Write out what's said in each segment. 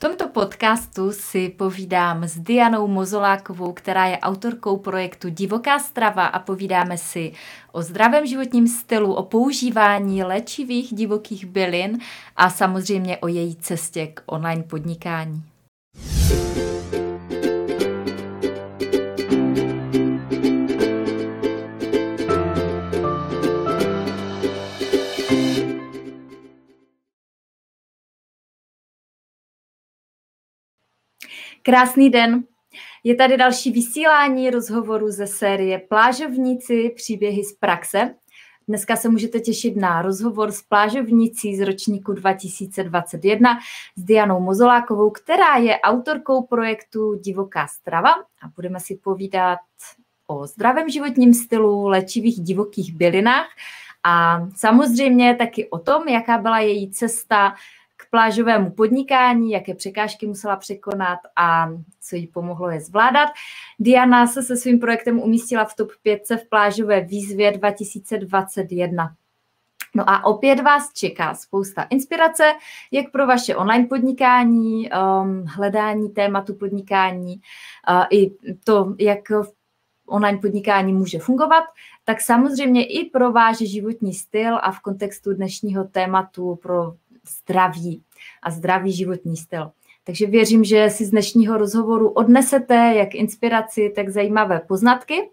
tomto podcastu si povídám s Dianou Mozolákovou, která je autorkou projektu Divoká strava a povídáme si o zdravém životním stylu, o používání léčivých divokých bylin a samozřejmě o její cestě k online podnikání. Krásný den. Je tady další vysílání rozhovoru ze série Plážovníci příběhy z praxe. Dneska se můžete těšit na rozhovor s plážovnicí z ročníku 2021 s Dianou Mozolákovou, která je autorkou projektu Divoká strava a budeme si povídat o zdravém životním stylu, léčivých divokých bylinách a samozřejmě taky o tom, jaká byla její cesta plážovému podnikání, jaké překážky musela překonat a co jí pomohlo je zvládat. Diana se se svým projektem umístila v top 5 v plážové výzvě 2021. No a opět vás čeká spousta inspirace, jak pro vaše online podnikání, um, hledání tématu podnikání, uh, i to, jak online podnikání může fungovat, tak samozřejmě i pro váš životní styl a v kontextu dnešního tématu pro zdraví a zdravý životní styl. Takže věřím, že si z dnešního rozhovoru odnesete jak inspiraci, tak zajímavé poznatky.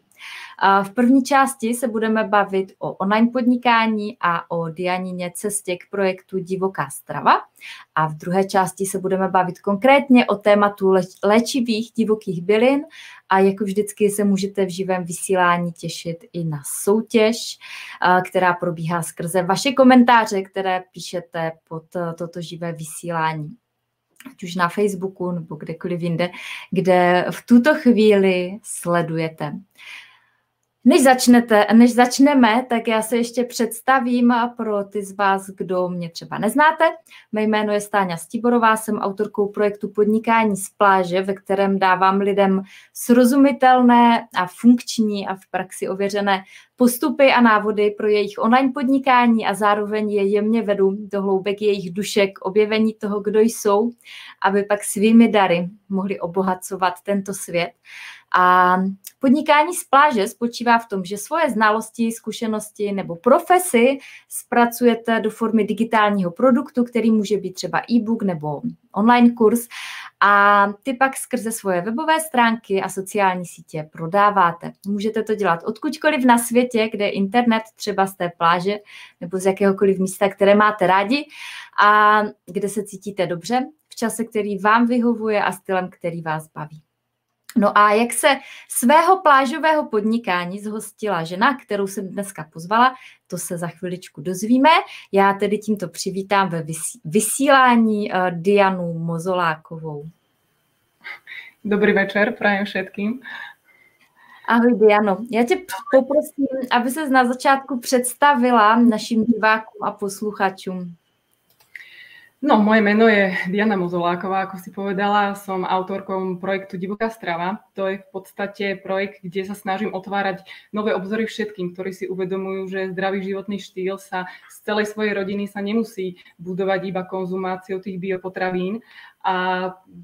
V první části se budeme bavit o online podnikání a o Dianině cestě k projektu Divoká strava. A v druhé části se budeme bavit konkrétně o tématu léčivých divokých bylin a jako vždycky se můžete v živém vysílání těšit i na soutěž, která probíhá skrze vaše komentáře, které píšete pod toto živé vysílání ať už na Facebooku nebo kdekoliv jinde, kde v tuto chvíli sledujete. Než, začnete, než začneme, tak já se ještě představím pro ty z vás, kdo mě třeba neznáte. Mé jméno je Stáňa Stiborová, jsem autorkou projektu Podnikání z pláže, ve kterém dávám lidem srozumitelné a funkční a v praxi ověřené postupy a návody pro jejich online podnikání a zároveň je jemně vedu do hloubek jejich duše k objevení toho, kdo jsou, aby pak svými dary mohli obohacovat tento svět. A podnikání z pláže spočívá v tom, že svoje znalosti, zkušenosti nebo profesy zpracujete do formy digitálního produktu, který může být třeba e-book nebo online kurz a ty pak skrze svoje webové stránky a sociální sítě prodáváte. Můžete to dělat odkudkoliv na světě, kde je internet, třeba z té pláže nebo z jakéhokoliv místa, které máte rádi a kde se cítíte dobře, v čase, který vám vyhovuje a stylem, který vás baví. No a jak se svého plážového podnikání zhostila žena, kterou jsem dneska pozvala, to se za chviličku dozvíme. Já tedy tímto přivítám ve vysílání uh, Dianu Mozolákovou. Dobrý večer, prajem všetkým. Ahoj Diano, já tě poprosím, aby se na začátku představila našim divákům a posluchačům. No, moje meno je Diana Mozoláková, ako si povedala. Som autorkou projektu Divoká strava. To je v podstate projekt, kde sa snažím otvárať nové obzory všetkým, ktorí si uvedomujú, že zdravý životný štýl sa z celej svojej rodiny sa nemusí budovať iba konzumáciou tých biopotravín, a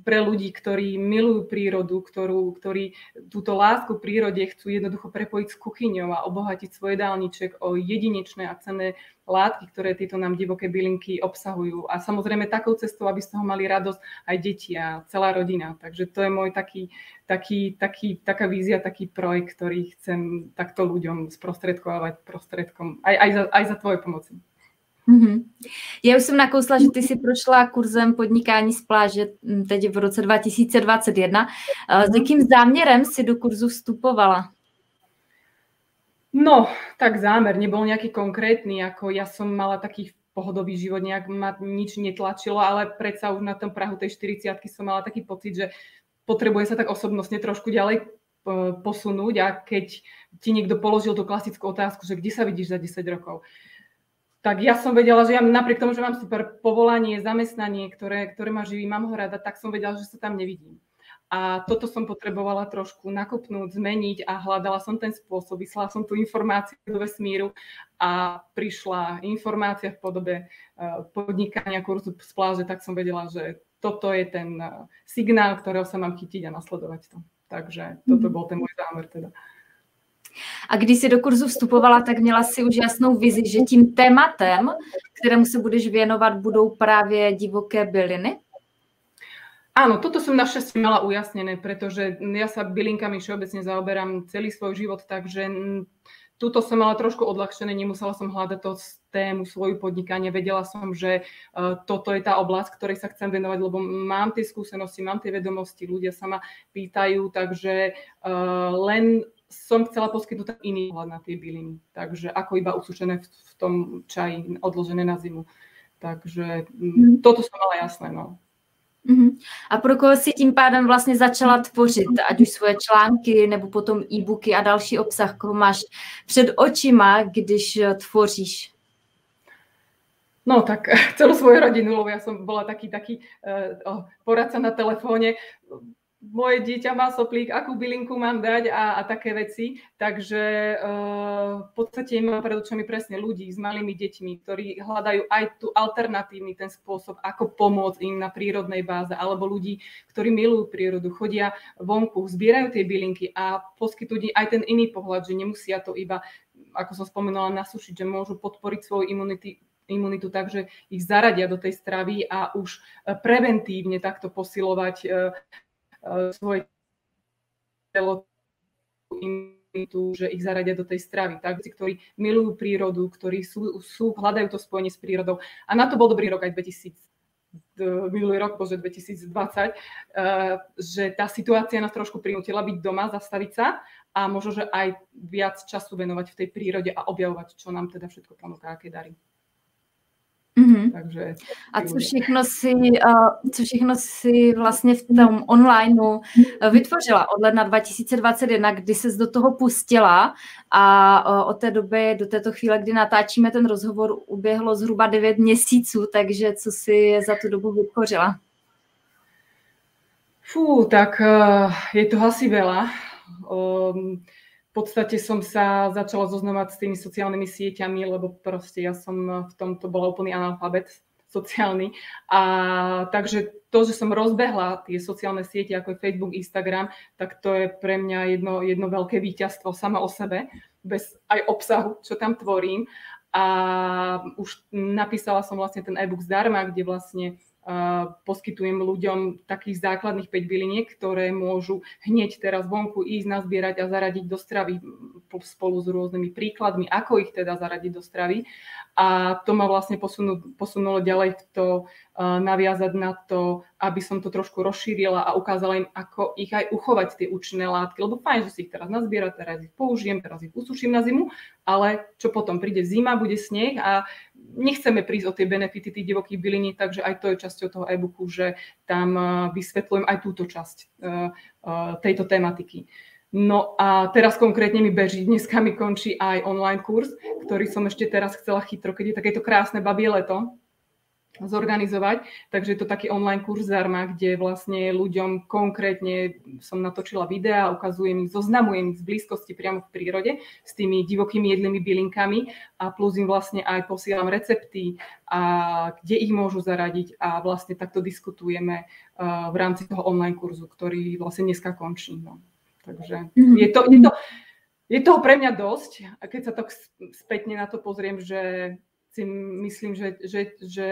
pre ľudí, ktorí milujú prírodu, ktorú, ktorí túto lásku prírode chcú jednoducho prepojiť s kuchyňou a obohatiť svoj dálniček o jedinečné a cenné látky, ktoré tieto nám divoké bylinky obsahujú. A samozrejme takou cestou, aby z toho mali radosť aj deti a celá rodina. Takže to je môj taký, taký, taký, taká vízia, taký projekt, ktorý chcem takto ľuďom sprostredkovať prostredkom aj, aj, za, aj za tvoje pomoci. Mm-hmm. Já už jsem nakousla, že ty si prošla kurzem podnikání z pláže hm, teď v roce 2021. S jakým záměrem si do kurzu vstupovala? No, tak zámer nebol nejaký konkrétny, ako ja som mala taký pohodový život, nejak ma nič netlačilo, ale predsa už na tom Prahu tej 40 som mala taký pocit, že potrebuje sa tak osobnostne trošku ďalej e, posunúť a keď ti niekto položil tú klasickú otázku, že kde sa vidíš za 10 rokov, tak ja som vedela, že ja napriek tomu, že mám super povolanie, zamestnanie, ktoré, ktoré ma živí, mám ho rada, tak som vedela, že sa tam nevidím. A toto som potrebovala trošku nakopnúť, zmeniť a hľadala som ten spôsob, vyslala som tú informáciu do vesmíru a prišla informácia v podobe uh, podnikania kurzu z pláže, tak som vedela, že toto je ten signál, ktorého sa mám chytiť a nasledovať to. Takže toto bol ten môj zámer teda. A když jsi do kurzu vstupovala, tak měla si už jasnou vizi, že tím tématem, kterému se budeš věnovat, budou právě divoké byliny? Áno, toto som našťastie mala ujasnené, pretože ja sa bylinkami všeobecne zaoberám celý svoj život, takže Tuto som mala trošku odľahčené, nemusela som hľadať to tému svoju podnikanie, vedela som, že uh, toto je tá oblasť, ktorej sa chcem venovať, lebo mám tie skúsenosti, mám tie vedomosti, ľudia sa ma pýtajú, takže uh, len som chcela poskytnúť iný hľad na tie byliny, takže ako iba usušené v, v tom čaji, odložené na zimu. Takže mm. toto som mala jasné, no. Mhm. A pro koho si tím pádem vlastně začala tvořit, ať už svoje články, nebo potom e-booky a další obsah, koho máš před očima, když eh, tvoříš? No tak celú svoju rodinu, lebo ja som bola taký, taký uh, poradca na telefóne moje dieťa má soplík, akú bylinku mám dať a, a také veci. Takže uh, v podstate mám pred očami presne ľudí s malými deťmi, ktorí hľadajú aj tu alternatívny ten spôsob, ako pomôcť im na prírodnej báze, alebo ľudí, ktorí milujú prírodu, chodia vonku, zbierajú tie bylinky a poskytujú aj ten iný pohľad, že nemusia to iba, ako som spomenula, nasušiť, že môžu podporiť svoju imunity, imunitu tak, že ich zaradia do tej stravy a už preventívne takto posilovať svoje telo imunitu, že ich zaradia do tej stravy. Tak, ktorí milujú prírodu, ktorí sú, sú, hľadajú to spojenie s prírodou. A na to bol dobrý rok aj 2000 minulý rok, bože 2020, že tá situácia nás trošku prinútila byť doma, zastaviť sa a možno, že aj viac času venovať v tej prírode a objavovať, čo nám teda všetko ponúka, aké dary. Mm-hmm. Takže, a co všechno, si, uh, co všechno si vlastně v tom online uh, vytvořila od ledna 2021, kdy se do toho pustila a uh, od té doby do této chvíle, kdy natáčíme ten rozhovor, uběhlo zhruba 9 měsíců, takže co si za tu dobu vytvořila? Fú, tak uh, je to asi veľa. Um, v podstate som sa začala zoznamať s tými sociálnymi sieťami, lebo proste ja som v tomto bola úplný analfabet sociálny. A takže to, že som rozbehla tie sociálne siete ako je Facebook, Instagram, tak to je pre mňa jedno, jedno veľké víťazstvo sama o sebe, bez aj obsahu, čo tam tvorím. A už napísala som vlastne ten e-book zdarma, kde vlastne poskytujem ľuďom takých základných 5 byliniek, ktoré môžu hneď teraz vonku ísť nazbierať a zaradiť do stravy spolu s rôznymi príkladmi, ako ich teda zaradiť do stravy. A to ma vlastne posunulo, posunulo ďalej v to uh, naviazať na to, aby som to trošku rozšírila a ukázala im, ako ich aj uchovať tie účinné látky. Lebo fajn, že si ich teraz nazbiera, teraz ich použijem, teraz ich usuším na zimu, ale čo potom príde zima, bude sneh a nechceme prísť o tie benefity tých divokých byliní, takže aj to je časťou toho e-booku, že tam e, vysvetľujem aj túto časť e, e, tejto tematiky. No a teraz konkrétne mi beží, dneska mi končí aj online kurz, ktorý som ešte teraz chcela chytro, keď je takéto krásne babie leto, zorganizovať. Takže je to taký online kurz zdarma, kde vlastne ľuďom konkrétne som natočila videa, ukazujem ich, zoznamujem ich z blízkosti priamo v prírode s tými divokými jedlými bylinkami a plus im vlastne aj posielam recepty a kde ich môžu zaradiť a vlastne takto diskutujeme v rámci toho online kurzu, ktorý vlastne dneska končí. No. Takže mhm. je to, je, to, je toho pre mňa dosť a keď sa tak spätne na to pozriem, že si myslím, že, že, že,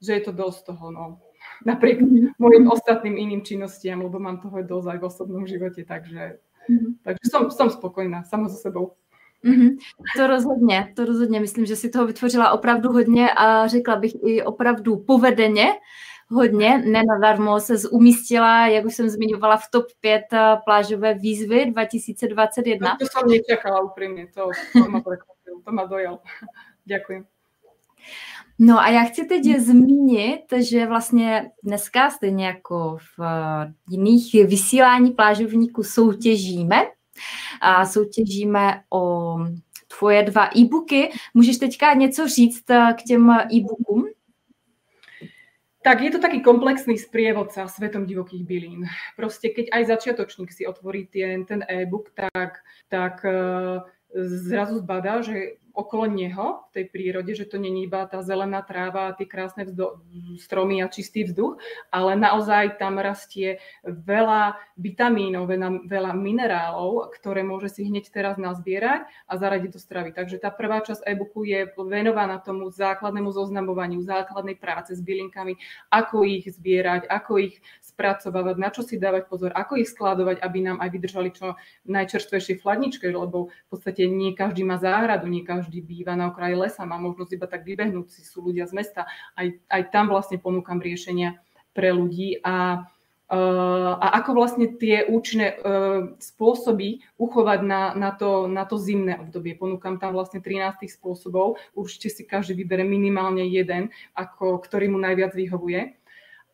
že je to dosť toho, no. Napriek mojim ostatným iným činnostiam, lebo mám toho dosť aj v osobnom živote, takže, mm-hmm. takže som, som spokojná sama so sebou. Mm-hmm. To rozhodně, to rozhodně. Myslím, že si toho vytvořila opravdu hodně a řekla bych i opravdu povedeně hodně. Nenadarmo se umístila, jak už jsem zmiňovala, v top 5 eh, plážové výzvy 2021. To, to som nečakala úprimne, to, to ma prekvapilo, to ma dojal. Ďakujem. No a já chci teď zmínit, že vlastně dneska, stejně jako v eh, jiných vysílání plážovníků, soutěžíme. A soutěžíme o tvoje dva e-booky. Můžeš teďka něco říct eh, k těm e-bookům? Tak je to taký komplexný sprievodca svetom divokých bylín. Proste keď aj začiatočník si otvorí ten, ten e-book, tak, tak uh, zrazu zbadá, že okolo neho v tej prírode, že to není iba tá zelená tráva, tie krásne vzdo- stromy a čistý vzduch, ale naozaj tam rastie veľa vitamínov, veľa, minerálov, ktoré môže si hneď teraz nazbierať a zaradiť do stravy. Takže tá prvá časť e-booku je venovaná tomu základnému zoznamovaniu, základnej práce s bylinkami, ako ich zbierať, ako ich spracovávať, na čo si dávať pozor, ako ich skladovať, aby nám aj vydržali čo najčerstvejšie chladničke, lebo v podstate nie každý má záhradu, nie každý býva na okraji lesa, má možnosť iba tak vybehnúť si, sú ľudia z mesta. Aj, aj tam vlastne ponúkam riešenia pre ľudí a Uh, a ako vlastne tie účinné uh, spôsoby uchovať na, na, to, na to zimné obdobie. Ponúkam tam vlastne 13 spôsobov, určite si každý vybere minimálne jeden, ako, ktorý mu najviac vyhovuje.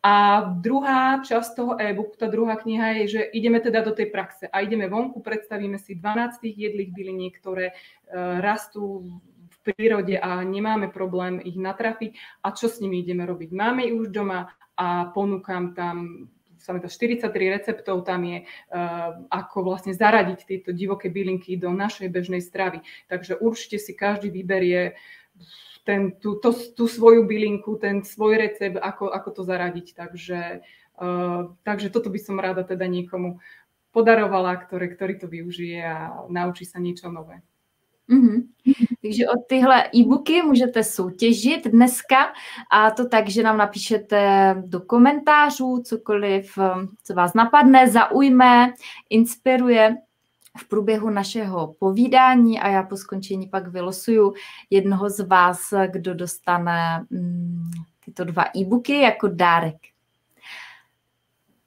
A druhá časť toho e-booku, tá druhá kniha je, že ideme teda do tej praxe a ideme vonku, predstavíme si 12 jedlých byliniek, ktoré e, rastú v prírode a nemáme problém ich natrafiť a čo s nimi ideme robiť. Máme ich už doma a ponúkam tam sa 43 receptov tam je, uh, ako vlastne zaradiť tieto divoké bylinky do našej bežnej stravy. Takže určite si každý vyberie ten, tú, to, tú svoju bylinku, ten svoj recept, ako, ako to zaradiť. Takže, uh, takže toto by som rada teda niekomu podarovala, ktoré, ktorý to využije a naučí sa niečo nové. Mm-hmm. Takže od tyhle e-booky můžete soutěžit dneska a to tak, že nám napíšete do komentářů cokoliv, co vás napadne, zaujme, inspiruje v průběhu našeho povídání a já po skončení pak vylosuju jednoho z vás, kdo dostane mm, tyto dva e-booky jako dárek.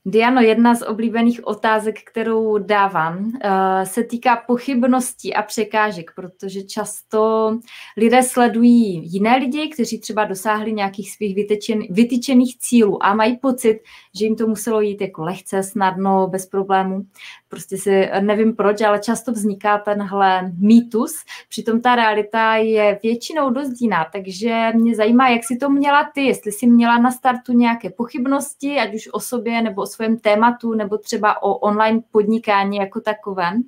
Diano, jedna z oblíbených otázek, kterou dávám, eh, se týká pochybností a překážek, protože často lidé sledují jiné lidi, kteří třeba dosáhli nějakých svých vytyčen, vytyčených cílů a mají pocit, že jim to muselo jít jako lehce, snadno, bez problémů. Prostě si nevím proč, ale často vzniká tenhle mýtus, přitom ta realita je většinou dost jiná, takže mě zajímá, jak si to měla ty, jestli si měla na startu nějaké pochybnosti, ať už o sobě nebo o svém tématu, nebo třeba o online podnikání jako takovém?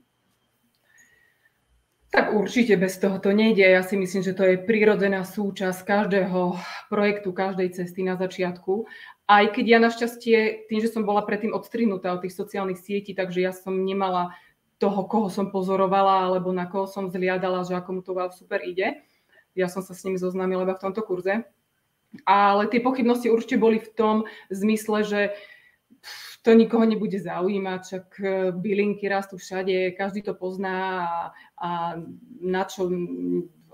Tak určite bez toho to nejde. Ja si myslím, že to je prirodzená súčasť každého projektu, každej cesty na začiatku. Aj keď ja našťastie, tým, že som bola predtým odstrinutá od tých sociálnych sietí, takže ja som nemala toho, koho som pozorovala, alebo na koho som zliadala, že ako mu to super ide. Ja som sa s nimi zoznámila iba v tomto kurze. Ale tie pochybnosti určite boli v tom zmysle, že to nikoho nebude zaujímať, však e, bylinky rastú všade, každý to pozná a, a na čo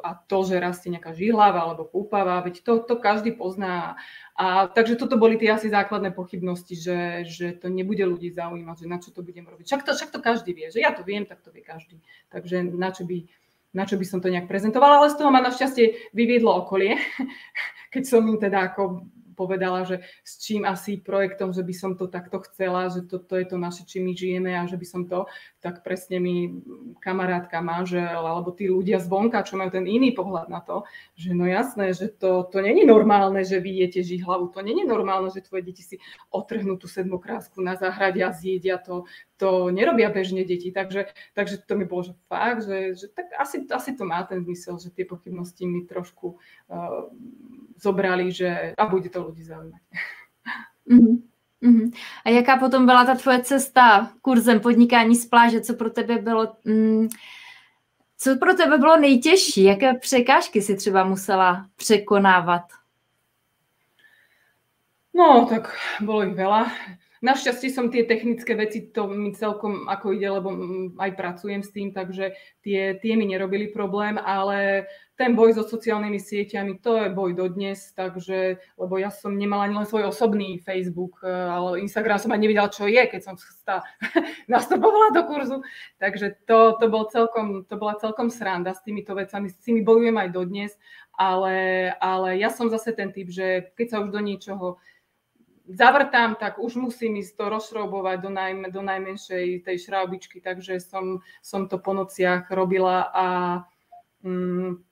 a to, že rastie nejaká žihlava alebo púpava, veď to, to každý pozná. A, takže toto boli tie asi základné pochybnosti, že, že to nebude ľudí zaujímať, že na čo to budem robiť. Však to, však to každý vie, že ja to viem, tak to vie každý. Takže na čo by, na čo by som to nejak prezentovala, ale z toho ma našťastie vyviedlo okolie, keď som im teda ako povedala, že s čím asi projektom, že by som to takto chcela, že toto to je to naše, čím my žijeme a že by som to, tak presne mi kamarátka, manžel alebo tí ľudia zvonka, čo majú ten iný pohľad na to, že no jasné, že to, to není normálne, že vy jete hlavu, to není normálne, že tvoje deti si otrhnú tú sedmokrásku na záhrade a zjedia to, to nerobia bežne deti, takže, takže to mi bolo, že fakt, že, že tak asi, asi to má ten zmysel, že tie pochybnosti mi trošku uh, zobrali, že a bude to ľudí zaujímať. Mm-hmm. Mm-hmm. A jaká potom byla ta tvoje cesta kurzem podnikání z pláže? Co pro tebe bylo, mm, co pro tebe bylo nejtěžší? Jaké překážky si třeba musela překonávat? No, tak bolo ich veľa. Našťastie som tie technické veci, to mi celkom ako ide, lebo aj pracujem s tým, takže tie, tie mi nerobili problém, ale ten boj so sociálnymi sieťami, to je boj dodnes, takže, lebo ja som nemala ani len svoj osobný Facebook, e, ale Instagram som ani nevedela, čo je, keď som sa nastupovala do kurzu. Takže to, to, bol celkom, to bola celkom sranda s týmito vecami. S tými bojujem aj dodnes, ale, ale ja som zase ten typ, že keď sa už do niečoho zavrtám, tak už musím ísť to rozšroubovať do, najme, do najmenšej tej šraubičky, takže som, som to po nociach robila a mm,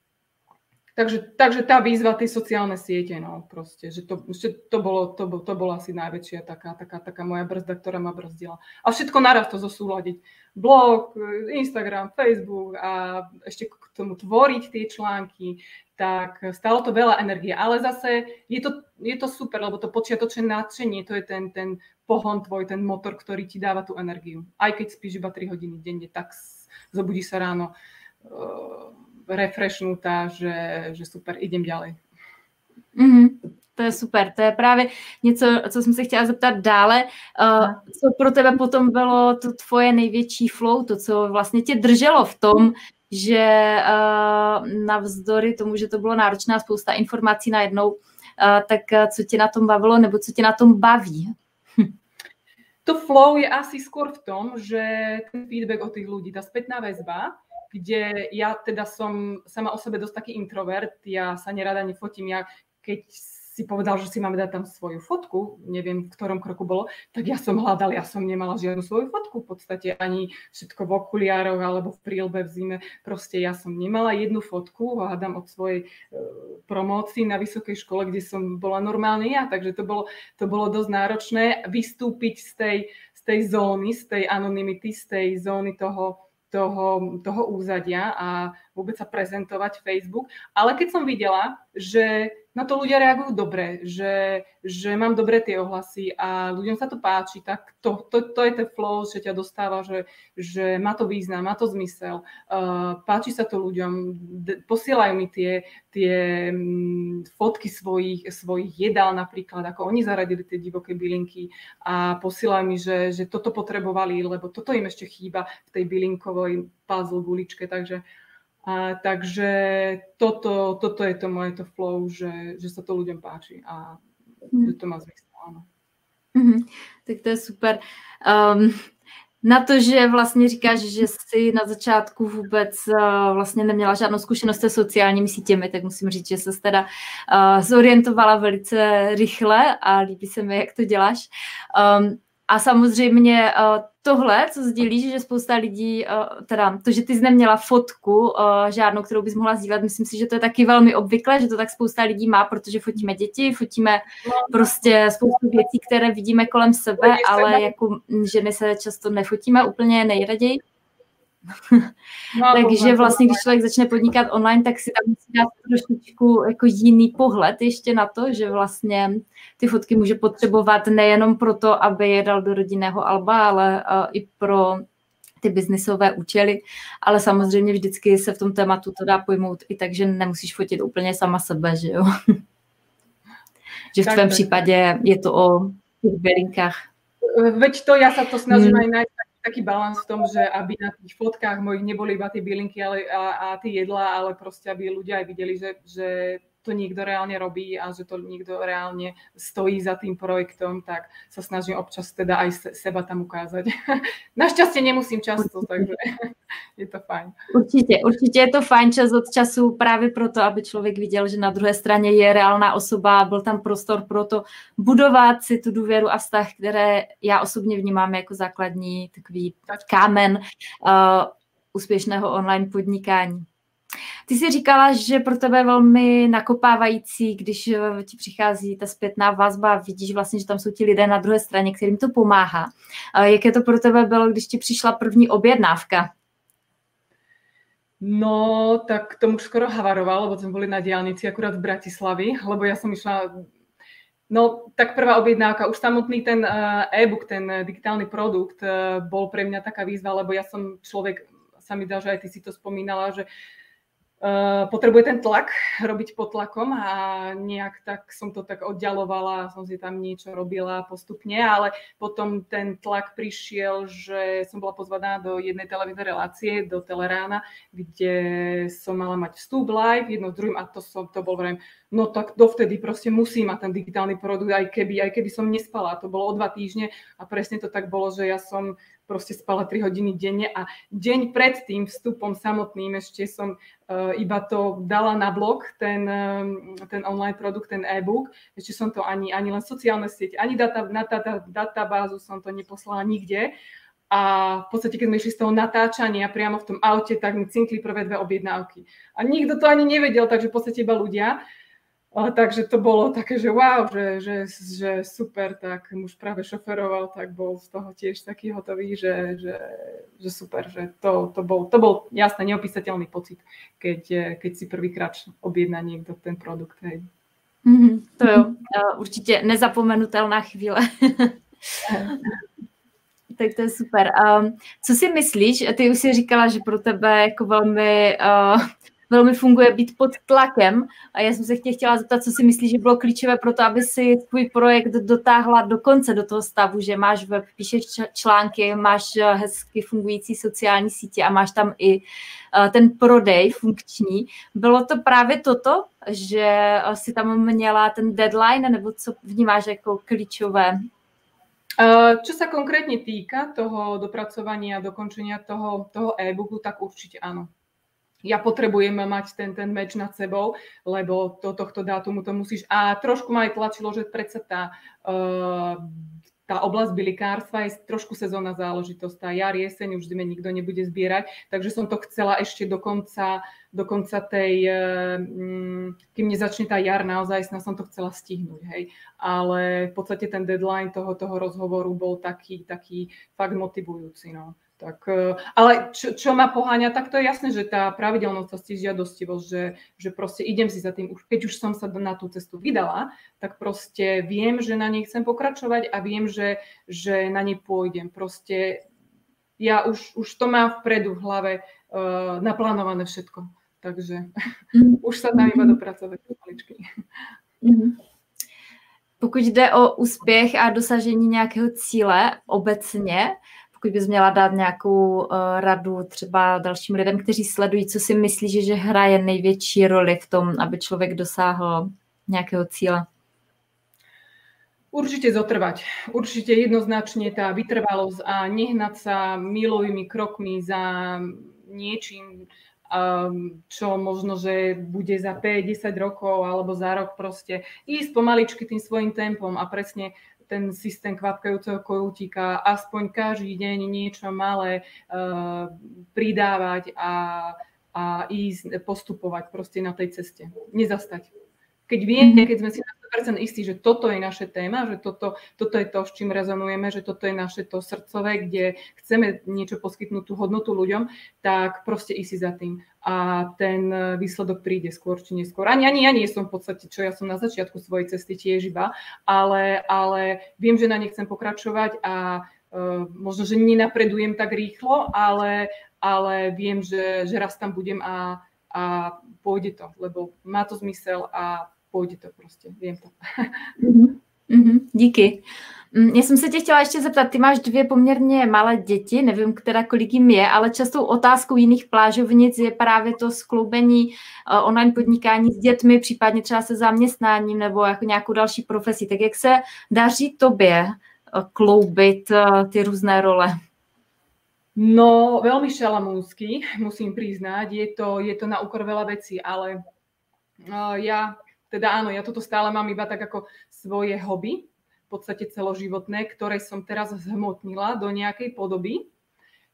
Takže, takže tá výzva, tie sociálne siete, no proste, že to, že to, bolo, to, to bola asi najväčšia taká, taká, taká moja brzda, ktorá ma brzdila. A všetko naraz to zosúľadiť. Blog, Instagram, Facebook a ešte k tomu tvoriť tie články, tak stalo to veľa energie. Ale zase je to, je to super, lebo to počiatočné nadšenie, to je ten, ten pohon tvoj, ten motor, ktorý ti dáva tú energiu. Aj keď spíš iba 3 hodiny denne, tak zobudí sa ráno. Uh, refreshnutá, že, že super, idem ďalej. Mm-hmm. To je super, to je právě něco, co jsem se chtěla zeptat dále. Uh, co pro tebe potom bylo to tvoje největší flow, to, co vlastně tě drželo v tom, že uh, navzdory tomu, že to bylo náročná spousta informací najednou, uh, tak co tě na tom bavilo, nebo co tě na tom baví? To flow je asi skôr v tom, že ten feedback od tých ľudí, tá spätná väzba, kde ja teda som sama o sebe dosť taký introvert, ja sa nerada nefotím, ja keď si povedal, že si máme dať tam svoju fotku, neviem v ktorom kroku bolo, tak ja som hľadal, ja som nemala žiadnu svoju fotku, v podstate ani všetko v okuliároch alebo v prílbe v zime, proste ja som nemala jednu fotku, hľadám od svojej e, promócii na vysokej škole, kde som bola normálne ja, takže to bolo, to bolo dosť náročné vystúpiť z tej, z tej zóny, z tej anonymity, z tej zóny toho, toho, toho úzadia a vôbec sa prezentovať Facebook. Ale keď som videla, že na to ľudia reagujú dobre, že, že mám dobre tie ohlasy a ľuďom sa to páči, tak to, to, to je ten flow, že ťa dostáva, že, že má to význam, má to zmysel, uh, páči sa to ľuďom, d- posielajú mi tie, tie um, fotky svojich, svojich jedál napríklad, ako oni zaradili tie divoké bylinky a posielajú mi, že, že toto potrebovali, lebo toto im ešte chýba v tej bylinkovej puzzle guličke, takže a, takže toto, toto je to moje to flow, že, že sa to ľuďom páči a mm. že to má zmysel, áno. Mm-hmm. Tak to je super. Um, na to, že vlastně říkáš, že jsi na začátku vůbec uh, vlastně neměla žádnou zkušenost se sociálními sítěmi, tak musím říct, že se teda uh, zorientovala velice rychle a líbí se mi, jak to děláš. Um, a samozřejmě uh, tohle, co sdílíš, že spousta lidí, uh, teda to, že ty jsi neměla fotku uh, žádnou, kterou bys mohla sdílet, myslím si, že to je taky velmi obvyklé, že to tak spousta lidí má, protože fotíme děti, fotíme prostě spoustu věcí, které vidíme kolem sebe, ale jako ženy se často nefotíme úplně nejraději. No, Takže vlastně, když člověk začne podnikat online, tak si tam musí dát trošičku jako jiný pohled ještě na to, že vlastně ty fotky může potřebovat nejenom proto, aby je dal do rodinného alba, ale uh, i pro ty biznisové účely, ale samozřejmě vždycky se v tom tématu to dá pojmout i tak, že nemusíš fotit úplně sama sebe, že jo. že v tvém případě je to o těch bylinkách. Veď to, ja sa to snažím hmm. aj nájsť taký balans v tom, že aby na tých fotkách mojich neboli iba tie bylinky ale, a, a tie jedlá, ale proste aby ľudia aj videli, že, že to niekto reálne robí a že to niekto reálne stojí za tým projektom, tak sa snažím občas teda aj seba tam ukázať. Našťastie nemusím často, takže je to fajn. Určitě, určitě je to fajn čas od času právě proto, aby člověk viděl, že na druhé straně je reálná osoba, byl tam prostor pro to budovat si tu důvěru a vztah, které já osobně vnímám jako základní takový kámen uh, úspěšného online podnikání. Ty jsi říkala, že pro tebe je velmi nakopávající, když eh, ti přichází ta zpětná vazba, vidíš vlastně, že tam jsou ti lidé na druhé straně, kterým to pomáhá. Jaké to pro tebe bylo, když ti přišla první objednávka? No, tak tomu skoro havaroval, lebo sme boli na diálnici akurát v Bratislavi, lebo ja som išla No, tak prvá objednávka, už samotný ten uh, e-book, ten digitálny produkt bol pre mňa taká výzva, lebo ja som človek, sa mi dá, že aj ty si to spomínala, že potrebuje ten tlak robiť pod tlakom a nejak tak som to tak oddialovala, som si tam niečo robila postupne, ale potom ten tlak prišiel, že som bola pozvaná do jednej televíznej relácie, do Telerána, kde som mala mať vstup live, jedno s druhým a to, som, to bol vrajím, no tak dovtedy proste musím mať ten digitálny produkt, aj keby, aj keby som nespala. To bolo o dva týždne a presne to tak bolo, že ja som proste spala 3 hodiny denne a deň pred tým vstupom samotným ešte som uh, iba to dala na blog, ten, um, ten online produkt, ten e-book. Ešte som to ani, ani len sociálne siete, ani data, na data, databázu som to neposlala nikde. a v podstate, keď sme išli z toho natáčania priamo v tom aute, tak mi cinkli prvé dve objednávky. A nikto to ani nevedel, takže v podstate iba ľudia. A, takže to bolo také, že wow, že, že, že super, tak muž práve šoferoval, tak bol z toho tiež taký hotový, že, že, že super, že to, to, bol, to bol jasne neopísateľný pocit, keď, keď si prvýkrát objedná niekto ten produkt. Hej. Mm-hmm, to jo, určitě nezapomenutelná chvíle. tak to je super. Um, co si myslíš, ty už si říkala, že pro tebe jako velmi, uh, velmi funguje být pod tlakem a já jsem se tě chtěla zeptat, co si myslíš, že bylo klíčové pro to, aby si tvůj projekt dotáhla do konce, do toho stavu, že máš web, píšeš články, máš uh, hezky fungující sociální sítě a máš tam i uh, ten prodej funkční. Bylo to právě toto, že uh, si tam měla ten deadline, nebo co vnímáš jako klíčové čo sa konkrétne týka toho dopracovania, dokončenia toho, toho e-booku, tak určite áno. Ja potrebujem mať ten, ten meč nad sebou, lebo do tohto dátumu to musíš. A trošku ma aj tlačilo, že predsa tá uh, tá oblasť bylikárstva je trošku sezónna záležitosť. Tá jar, jeseň už zime nikto nebude zbierať, takže som to chcela ešte do konca, do konca tej, mm, kým nezačne tá jar, naozaj som to chcela stihnúť. Hej. Ale v podstate ten deadline toho, toho rozhovoru bol taký, taký fakt motivujúci. No. Tak, e, ale čo, čo ma poháňa, tak to je jasné, že tá pravidelnosť a žiadostivosť, že, že proste idem si za tým, keď už som sa na tú cestu vydala, tak proste viem, že na nej chcem pokračovať a viem, že, že na nej pôjdem. Proste ja už, už to mám vpredu v hlave uh, naplánované všetko. Takže mm. už sa tam iba dopracovať maličky. Mm. Pokud jde o úspěch a dosažení nějakého cíle obecně, pokud bys měla dát nějakou uh, radu třeba dalším lidem, kteří sledují, co si myslíš, že hraje největší roli v tom, aby člověk dosáhl nějakého cíle? Určite zotrvať. Určite jednoznačne tá vytrvalosť a nehnať sa milovými krokmi za niečím, um, čo možno, že bude za 5-10 rokov alebo za rok proste ísť pomaličky tým svojim tempom a presne ten systém kvapkajúceho kojútika aspoň každý deň niečo malé uh, pridávať a, a ísť postupovať proste na tej ceste. Nezastať. Keď vieme, keď sme si na 100% istí, že toto je naše téma, že toto, toto je to, s čím rezonujeme, že toto je naše to srdcové, kde chceme niečo poskytnúť tú hodnotu ľuďom, tak proste ísť za tým. A ten výsledok príde skôr či neskôr. Ani, ani ja nie som v podstate, čo ja som na začiatku svojej cesty tiež iba, ale, ale viem, že na ne chcem pokračovať a uh, možno, že nenapredujem tak rýchlo, ale, ale viem, že, že raz tam budem a, a pôjde to, lebo má to zmysel a půjde to prostě, vím to. Mm-hmm, díky. Mm, já jsem se tě chtěla ještě zeptat, ty máš dvě poměrně malé děti, nevím, která kolik jim je, ale častou otázkou jiných plážovnic je právě to skloubení uh, online podnikání s dětmi, případně třeba se zaměstnáním nebo jako nějakou další profesí. Tak jak se daří tobě uh, kloubit uh, ty různé role? No, veľmi šalamúnsky, musím priznať. Je to, je to na úkor veľa vecí, ale uh, ja teda áno, ja toto stále mám iba tak ako svoje hobby, podstate celoživotné, ktoré som teraz zhmotnila do nejakej podoby.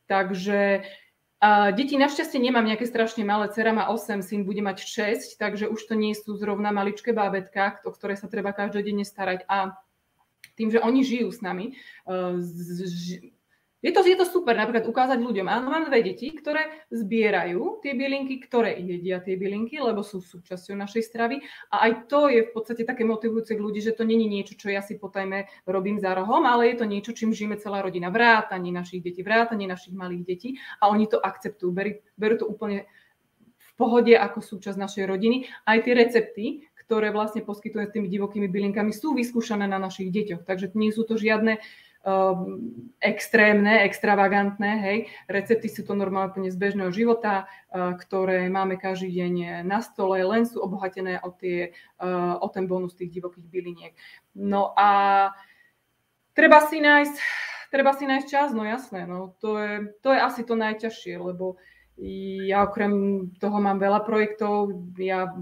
Takže a deti našťastie nemám nejaké strašne malé, dcera má 8, syn bude mať 6, takže už to nie sú zrovna maličké bábetka, o ktoré sa treba každodenne starať. A tým, že oni žijú s nami, je to, je to super napríklad ukázať ľuďom, áno, mám dve deti, ktoré zbierajú tie bylinky, ktoré jedia tie bylinky, lebo sú súčasťou našej stravy. A aj to je v podstate také motivujúce k ľudí, že to není niečo, čo ja si potajme robím za rohom, ale je to niečo, čím žijeme celá rodina. Vrátanie našich detí, vrátanie našich malých detí a oni to akceptujú, berú, berú to úplne v pohode ako súčasť našej rodiny. Aj tie recepty, ktoré vlastne poskytujeme s tými divokými bylinkami, sú vyskúšané na našich deťoch. Takže nie sú to žiadne uh, Ehm, extrémne, extravagantné, hej. Recepty sú to normálne plne z bežného života, uh, ktoré máme každý deň na stole, len sú obohatené o, tie, uh, o ten bonus tých divokých byliniek. No a treba si nájsť, treba si nájsť čas, no jasné, no to je, to je asi to najťažšie, lebo ja okrem toho mám veľa projektov, ja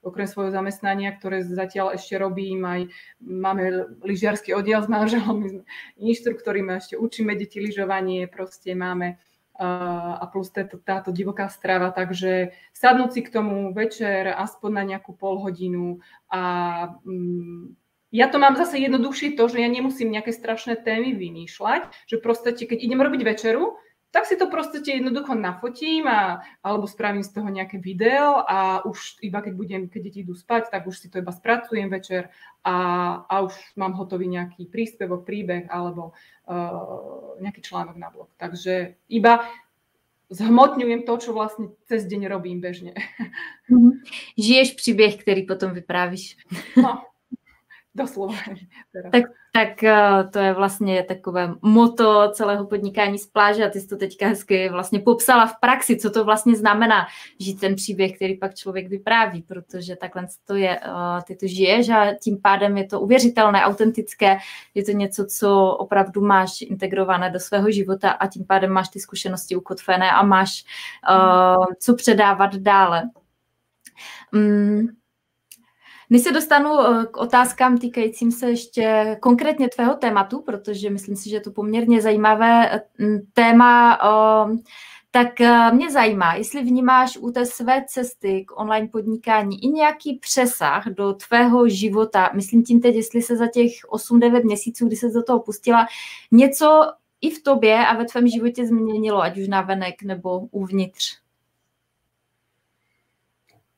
okrem svojho zamestnania, ktoré zatiaľ ešte robím, aj máme lyžiarsky oddiel s manželom, inštruktory, my ešte učíme deti lyžovanie, proste máme a plus táto, táto divoká strava, takže sadnúť si k tomu večer aspoň na nejakú pol hodinu a mm, ja to mám zase jednoduchšie to, že ja nemusím nejaké strašné témy vymýšľať, že proste keď idem robiť večeru, tak si to proste jednoducho nafotím a, alebo spravím z toho nejaké video a už iba keď budem, keď deti idú spať, tak už si to iba spracujem večer a, a už mám hotový nejaký príspevok, príbeh alebo uh, nejaký článok na blog. Takže iba zhmotňujem to, čo vlastne cez deň robím bežne. Mhm. Žiješ příběh, který potom vyprávíš. No, Doslova. Tak, tak eh, to je vlastně takové moto celého podnikání z pláže a ty jsi to teďka hezky vlastně popsala v praxi, co to vlastně znamená žít ten příběh, který pak člověk vypráví, protože takhle to je, eh, ty to žiješ a tím pádem je to uvěřitelné, autentické, je to něco, co opravdu máš integrované do svého života a tím pádem máš ty zkušenosti ukotvené a máš uh, co předávat dále. Mm, než se dostanu eh, k otázkám týkajícím se ještě konkrétně tvého tématu, protože myslím si, že je to poměrně zajímavé eh, téma, eh, tak mě zajímá, jestli vnímáš u té své cesty k online podnikání i nějaký přesah do tvého života, myslím tím teď, jestli se za těch 8-9 měsíců, kdy se do toho pustila, něco i v tobě a ve tvém životě změnilo, ať už na venek nebo uvnitř?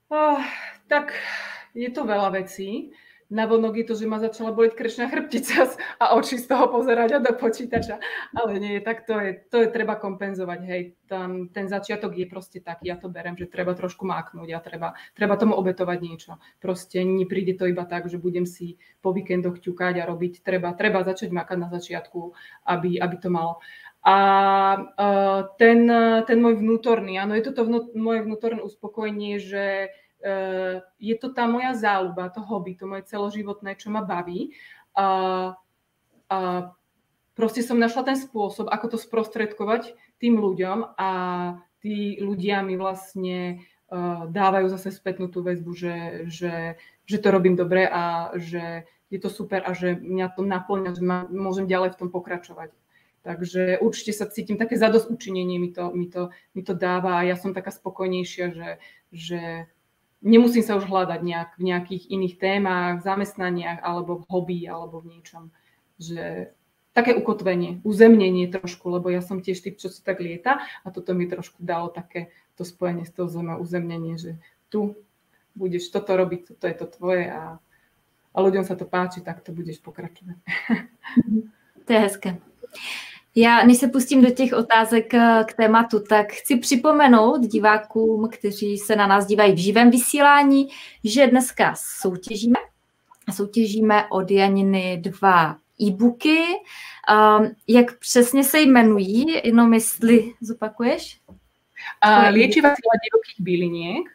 Oh, tak je to veľa vecí. Navonok je to, že ma začala boliť krčná chrbtica a oči z toho pozerať a do počítača. Ale nie, tak to je, to je treba kompenzovať. Hej, tam, ten začiatok je proste taký, ja to berem, že treba trošku máknúť a treba, treba tomu obetovať niečo. Proste nepríde to iba tak, že budem si po víkendoch ťukať a robiť. Treba, treba začať makať na začiatku, aby, aby to malo. A uh, ten, ten môj vnútorný, áno, je to to vnú, moje vnútorné uspokojenie, že je to tá moja záľuba, to hobby, to moje celoživotné, čo ma baví. A, a proste som našla ten spôsob, ako to sprostredkovať tým ľuďom a tí ľudia mi vlastne dávajú zase spätnú tú väzbu, že, že, že to robím dobre a že je to super a že mňa to naplňa, že ma, môžem ďalej v tom pokračovať. Takže určite sa cítim, také zadosť učinenie mi to, mi, to, mi to dáva a ja som taká spokojnejšia, že, že nemusím sa už hľadať nejak, v nejakých iných témach, zamestnaniach alebo v hobby alebo v niečom. Že také ukotvenie, uzemnenie trošku, lebo ja som tiež typ, čo sa tak lieta a toto mi trošku dalo také to spojenie s tou zemou, uzemnenie, že tu budeš toto robiť, toto je to tvoje a, a ľuďom sa to páči, tak to budeš pokračovať. To je hezké. Já, než se pustím do těch otázek eh, k tématu, tak chci připomenout divákům, kteří se na nás dívají v živém vysílání, že dneska soutěžíme. Soutěžíme od Janiny dva e-booky. Um, jak přesně se jmenují, jenom jestli zopakuješ? Uh, liečiva sila divokých byliniek.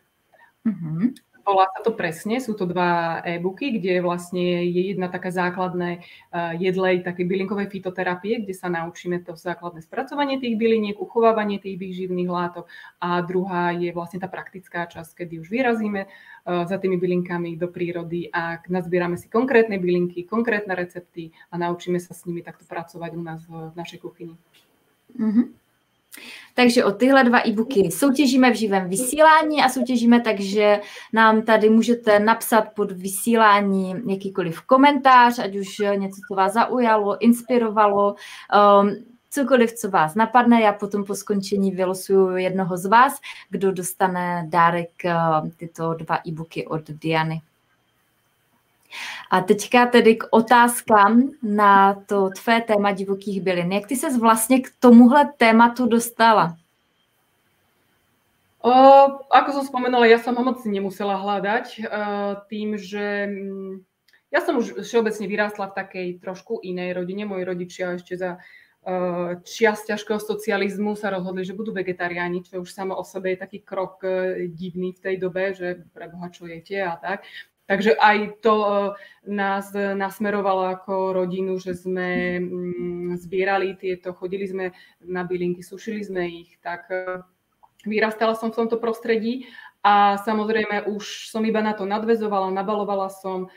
Uh-huh volá sa to presne, sú to dva e-booky, kde vlastne je jedna taká základné uh, jedlej také bylinkovej fitoterapie, kde sa naučíme to základné spracovanie tých byliniek, uchovávanie tých výživných látok a druhá je vlastne tá praktická časť, kedy už vyrazíme uh, za tými bylinkami do prírody a nazbierame si konkrétne bylinky, konkrétne recepty a naučíme sa s nimi takto pracovať u nás v našej kuchyni. Mm-hmm. Takže o tyhle dva e-booky soutěžíme v živém vysílání a soutěžíme tak, že nám tady můžete napsat pod vysílání jakýkoliv komentář, ať už něco, co vás zaujalo, inspirovalo, um, cokoliv, co vás napadne. Já potom po skončení vylosuju jednoho z vás, kdo dostane dárek uh, tyto dva e-booky od Diany. A teďka tedy k otázkám na to tvé téma divokých bylin. Jak ty ses vlastně k tomuhle tématu dostala? O, ako som spomenula, ja som moc nemusela hľadať uh, tým, že um, ja som už všeobecne vyrástla v takej trošku inej rodine. Moji rodičia ešte za uh, čias ťažkého socializmu sa rozhodli, že budú vegetariáni, čo už samo o sebe je taký krok uh, divný v tej dobe, že pre Boha čo jete a tak. Takže aj to e, nás nasmerovalo ako rodinu, že sme mm, zbierali tieto, chodili sme na bylinky, sušili sme ich, tak e, Vyrastala som v tomto prostredí a samozrejme už som iba na to nadvezovala, nabalovala som,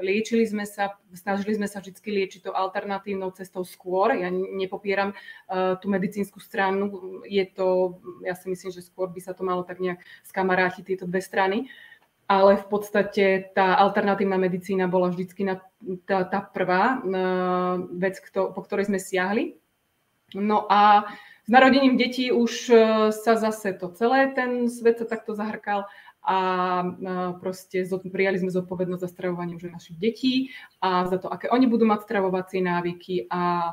liečili sme sa, snažili sme sa vždy liečiť to alternatívnou cestou skôr. Ja nepopieram tú medicínsku stranu, je to, ja si myslím, že skôr by sa to malo tak nejak skamarátiť tieto dve strany. Ale v podstate tá alternatívna medicína bola vždycky na, tá, tá prvá uh, vec, kto, po ktorej sme siahli. No a s narodením detí už uh, sa zase to celé, ten svet sa takto zahrkal a proste prijali sme zodpovednosť za stravovanie už našich detí a za to, aké oni budú mať stravovacie návyky a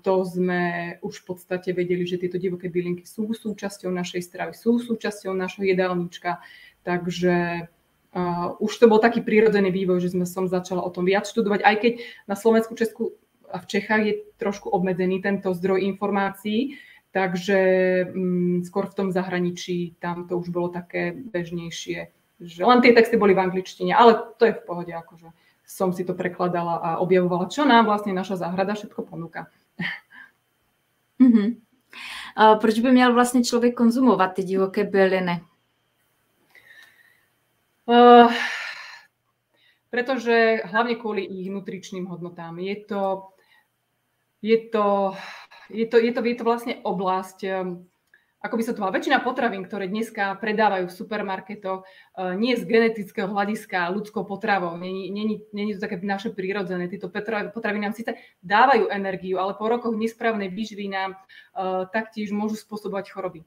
to sme už v podstate vedeli, že tieto divoké bylinky sú súčasťou našej stravy, sú súčasťou našho jedálnička, takže uh, už to bol taký prírodzený vývoj, že sme som začala o tom viac študovať, aj keď na Slovensku, Česku a v Čechách je trošku obmedzený tento zdroj informácií, Takže um, skôr v tom zahraničí tam to už bolo také bežnejšie, že len tie texty boli v angličtine, ale to je v pohode, akože som si to prekladala a objavovala, čo nám vlastne naša záhrada všetko ponúka. Mm-hmm. A proč by měl vlastně člověk konzumovat ty divoké byliny? Uh, pretože hlavne kvôli ich nutričným hodnotám. Je to, je to je to, je to, je to vlastne oblasť, ehm, ako by sa to mal, väčšina potravín, ktoré dneska predávajú v supermarketoch, eh, nie z genetického hľadiska ľudskou potravou. Není to také naše prírodzené. Tieto potraviny nám síce dávajú energiu, ale po rokoch nesprávnej výživy nám uh, taktiež môžu spôsobovať choroby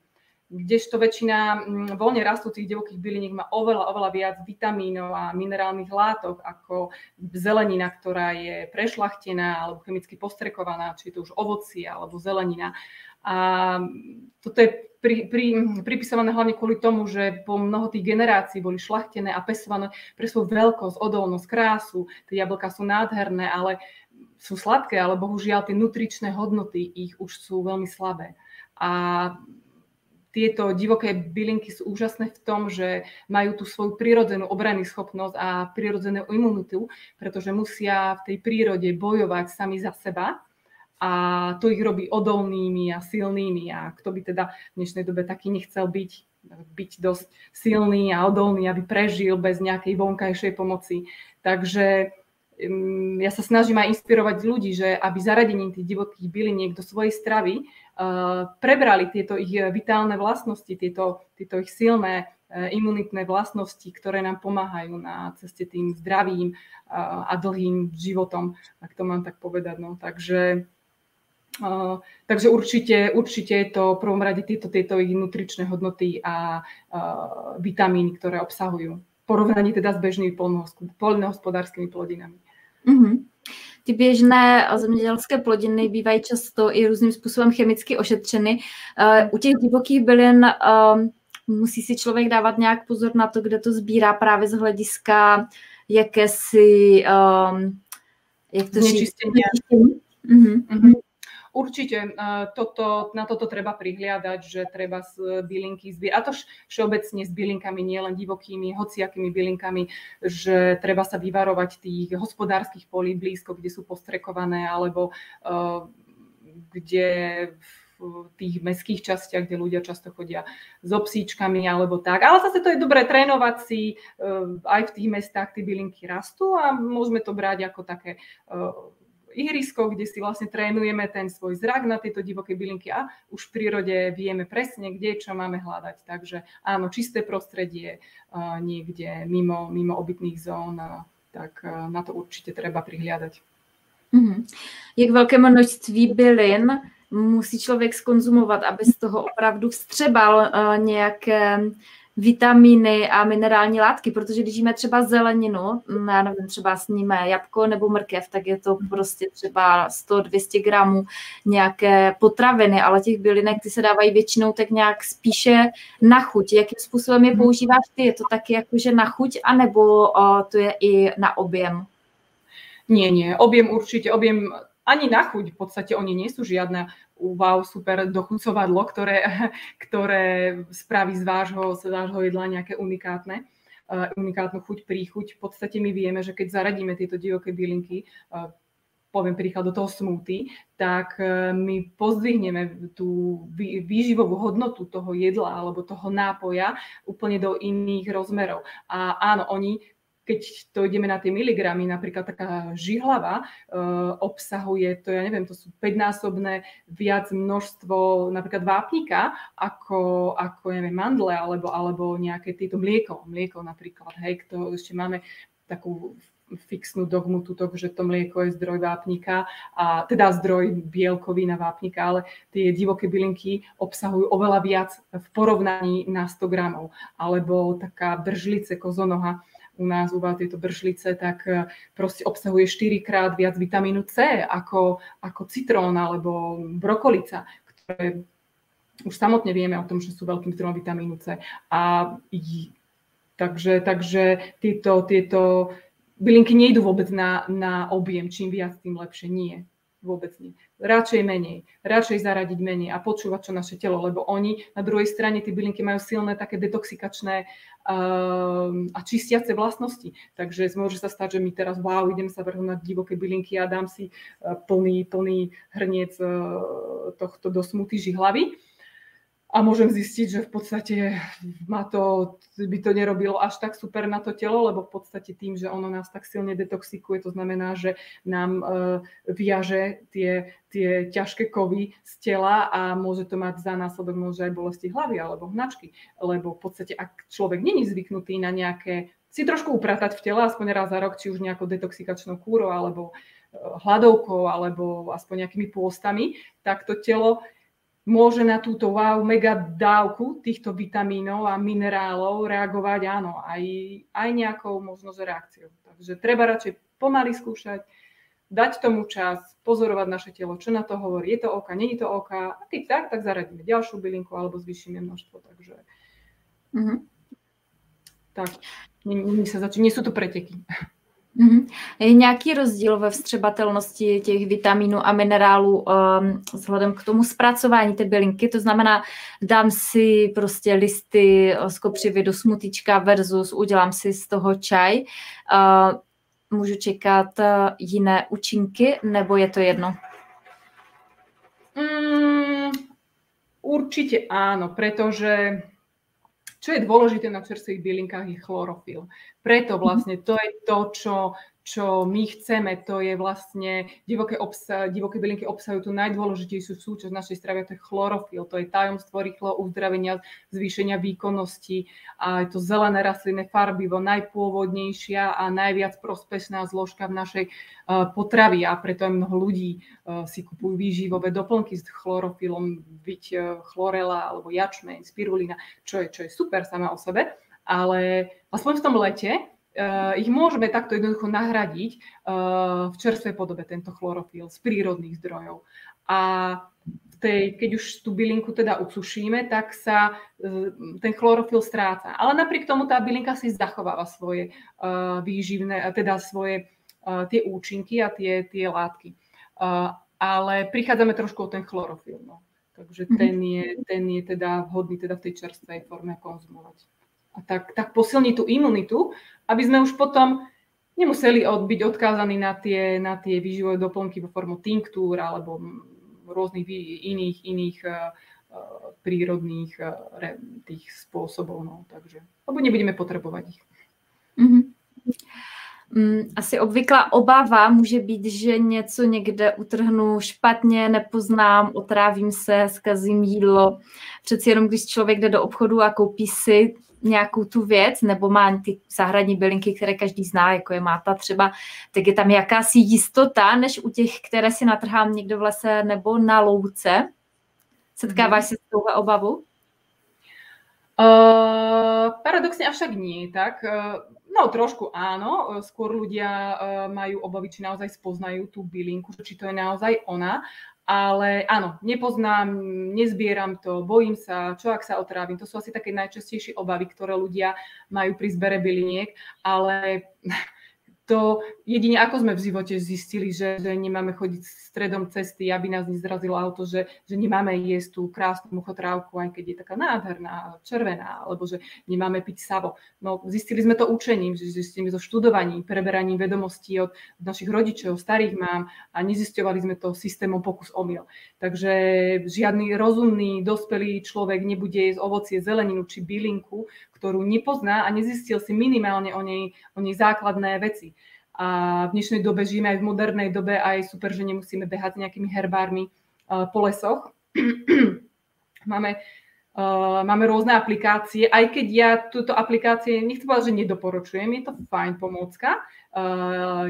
kdežto väčšina mm, voľne rastúcich divokých byliniek má oveľa, oveľa viac vitamínov a minerálnych látok ako zelenina, ktorá je prešlachtená alebo chemicky postrekovaná, či je to už ovocie alebo zelenina. A toto je pri, pri, pripisované hlavne kvôli tomu, že po mnoho tých generácií boli šlachtené a pesované pre svoju veľkosť, odolnosť, krásu. Tie jablka sú nádherné, ale sú sladké, ale bohužiaľ tie nutričné hodnoty ich už sú veľmi slabé. A tieto divoké bylinky sú úžasné v tom, že majú tú svoju prirodzenú obrannú schopnosť a prirodzenú imunitu, pretože musia v tej prírode bojovať sami za seba a to ich robí odolnými a silnými a kto by teda v dnešnej dobe taký nechcel byť, byť dosť silný a odolný, aby prežil bez nejakej vonkajšej pomoci. Takže ja sa snažím aj inšpirovať ľudí, že aby zaradením tých divokých byliniek do svojej stravy uh, prebrali tieto ich vitálne vlastnosti, tieto, tieto ich silné uh, imunitné vlastnosti, ktoré nám pomáhajú na ceste tým zdravým uh, a dlhým životom, ak to mám tak povedať. No. Takže, takže určite, určite je to v prvom rade tieto, tieto ich nutričné hodnoty a vitamíny, ktoré obsahujú porovnaní teda s bežnými poľnohospodárskymi plodinami. Mm-hmm. Ty běžné zemědělské plodiny bývají často i různým způsobem chemicky ošetřeny. Uh, u těch divokých bylin uh, musí si člověk dávat nějak pozor na to, kde to sbírá právě z hlediska jakési, um, jak to říct? Mm-hmm. Mm-hmm. Určite toto, na toto treba prihliadať, že treba z bylinky zbierať, a to všeobecne s bylinkami, nielen divokými, hociakými bylinkami, že treba sa vyvarovať tých hospodárskych polí blízko, kde sú postrekované, alebo uh, kde v tých mestských častiach, kde ľudia často chodia s obsíčkami alebo tak. Ale zase to je dobré trénovať si, aj v tých mestách tie bylinky rastú a môžeme to brať ako také ihrisko, kde si vlastne trénujeme ten svoj zrak na tieto divoké bylinky a už v prírode vieme presne, kde čo máme hľadať. Takže áno, čisté prostredie niekde mimo, mimo obytných zón, tak na to určite treba prihliadať. Mm-hmm. Jak velké množství bylin musí člověk skonzumovat, aby z toho opravdu vstřebal nějaké vitamíny a minerální látky, protože když jíme třeba zeleninu, mm, já nevím, třeba sníme jabko nebo mrkev, tak je to mhm. prostě třeba 100-200 gramů nějaké potraviny, ale těch bylinek ty se dávají většinou tak nějak spíše na chuť. Jakým způsobem je mhm. používáš ty? Je to taky jakože na chuť, anebo o, to je i na objem? Nie, nie, objem určite, objem ani na chuť v podstate oni nie sú žiadne wow, super dochucovadlo, ktoré, ktoré spraví z vášho, z vášho jedla nejaké unikátne uh, unikátnu chuť, príchuť. V podstate my vieme, že keď zaradíme tieto divoké bylinky uh, poviem príklad, do toho smúty, tak e, my pozdvihneme tú výživovú hodnotu toho jedla alebo toho nápoja úplne do iných rozmerov. A áno, oni keď to ideme na tie miligramy, napríklad taká žihlava e, obsahuje, to ja neviem, to sú 5-násobné viac množstvo napríklad vápnika, ako, ako neviem, mandle alebo, alebo nejaké tieto mlieko, mlieko napríklad, hej, to ešte máme takú fixnú dogmu tuto, že to mlieko je zdroj vápnika, a teda zdroj bielkovín a vápnika, ale tie divoké bylinky obsahujú oveľa viac v porovnaní na 100 gramov. Alebo taká bržlice kozonoha, u nás u vás tieto bršlice, tak e, proste obsahuje 4 krát viac vitamínu C ako, ako citrón alebo brokolica, ktoré už samotne vieme o tom, že sú veľkým zdrojom vitamínu C. A takže, takže tieto, tieto bylinky nejdú vôbec na, na objem, čím viac, tým lepšie. Nie, vôbec nie. Radšej menej, radšej zaradiť menej a počúvať, čo naše telo, lebo oni na druhej strane, tie bylinky majú silné také detoxikačné uh, a čistiace vlastnosti. Takže môže sa stať, že mi teraz, wow, idem sa vrhnúť na divoké bylinky a dám si uh, plný, plný hrniec uh, tohto do smuty žihlavy a môžem zistiť, že v podstate ma to, by to nerobilo až tak super na to telo, lebo v podstate tým, že ono nás tak silne detoxikuje, to znamená, že nám e, viaže tie, tie ťažké kovy z tela a môže to mať za následok môže aj bolesti hlavy alebo hnačky, lebo v podstate ak človek není zvyknutý na nejaké si trošku upratať v tele, aspoň raz za rok, či už nejakou detoxikačnou kúrou, alebo e, hladovkou, alebo aspoň nejakými pôstami, tak to telo môže na túto wow mega dávku týchto vitamínov a minerálov reagovať, áno, aj, aj nejakou možno reakciou. Takže treba radšej pomaly skúšať, dať tomu čas, pozorovať naše telo, čo na to hovorí, je to oka, není to oka, a keď tak, tak zaradíme ďalšiu bylinku alebo zvýšime množstvo, takže mm-hmm. tak, nie, nie, sa začí, nie sú to preteky. Mm-hmm. Je nějaký rozdíl ve vstřebatelnosti těch vitamínů a minerálů um, vzhledem k tomu zpracování té bylinky? To znamená, dám si prostě listy z kopřivy do smutička versus udělám si z toho čaj. Uh, můžu čekat uh, jiné účinky, nebo je to jedno? Mm, určite áno, pretože čo je dôležité na čerstvých bylinkách je chlorofil. Preto mhm. vlastne to je to, čo, čo my chceme, to je vlastne, divoké, obsa, divoké bylinky obsahujú tú najdôležitejšiu súčasť našej stravy, to je chlorofil, to je tajomstvo rýchlo uzdravenia, zvýšenia výkonnosti a je to zelené rastlinné farbivo, najpôvodnejšia a najviac prospešná zložka v našej uh, potravy a preto aj mnoho ľudí uh, si kupujú výživové doplnky s chlorofilom, byť uh, chlorela alebo jačmeň, spirulina, čo je, čo je super sama o sebe, ale aspoň v tom lete ich môžeme takto jednoducho nahradiť uh, v čerstvej podobe tento chlorofil z prírodných zdrojov. A tej, keď už tú bylinku teda usušíme, tak sa uh, ten chlorofil stráca. Ale napriek tomu tá bylinka si zachováva svoje výživné, teda svoje tie účinky a tie, tie látky. Ale prichádzame trošku o ten chlorofil. No. Takže mhm. ten je, ten je teda vhodný teda v tej čerstvej forme konzumovať. A tak, tak posilní tú imunitu aby sme už potom nemuseli byť odkázaní na tie, na tie výživové doplnky vo formu tinktúr alebo rôznych iných, iných uh, prírodných uh, tých spôsobov. No, takže, lebo nebudeme potrebovať ich. Mm-hmm. Asi obvyklá obava může být, že něco někde utrhnu špatně, nepoznám, otrávím se, zkazím jídlo. Přeci jenom, když člověk jde do obchodu a koupí si nějakou tu věc, nebo má ty zahradní bylinky, které každý zná, jako je máta třeba, tak je tam jakási jistota, než u těch, které si natrhám někde v lese nebo na louce. Setkáváš se s touhle obavu? Uh, paradoxne avšak nie, tak? Uh, no trošku áno, skôr ľudia uh, majú obavy, či naozaj spoznajú tú bylinku, či to je naozaj ona, ale áno, nepoznám, nezbieram to, bojím sa, čo ak sa otrávim. To sú asi také najčastejšie obavy, ktoré ľudia majú pri zbere byliniek, ale to jedine ako sme v živote zistili, že, že nemáme chodiť stredom cesty, aby nás nezrazilo auto, že, že nemáme jesť tú krásnu muchotrávku, aj keď je taká nádherná, červená, alebo že nemáme piť savo. No, zistili sme to učením, zistili so študovaním, preberaním vedomostí od našich rodičov, starých mám a nezisťovali sme to systémom pokus omyl. Takže žiadny rozumný, dospelý človek nebude jesť ovocie, zeleninu či bylinku, ktorú nepozná a nezistil si minimálne o nej, o nej základné veci. A v dnešnej dobe žijeme aj v modernej dobe a je super, že nemusíme behať s nejakými herbármi uh, po lesoch. máme, uh, máme rôzne aplikácie, aj keď ja túto aplikácie, nechcem povedať, že nedoporučujem, je to fajn pomôcka,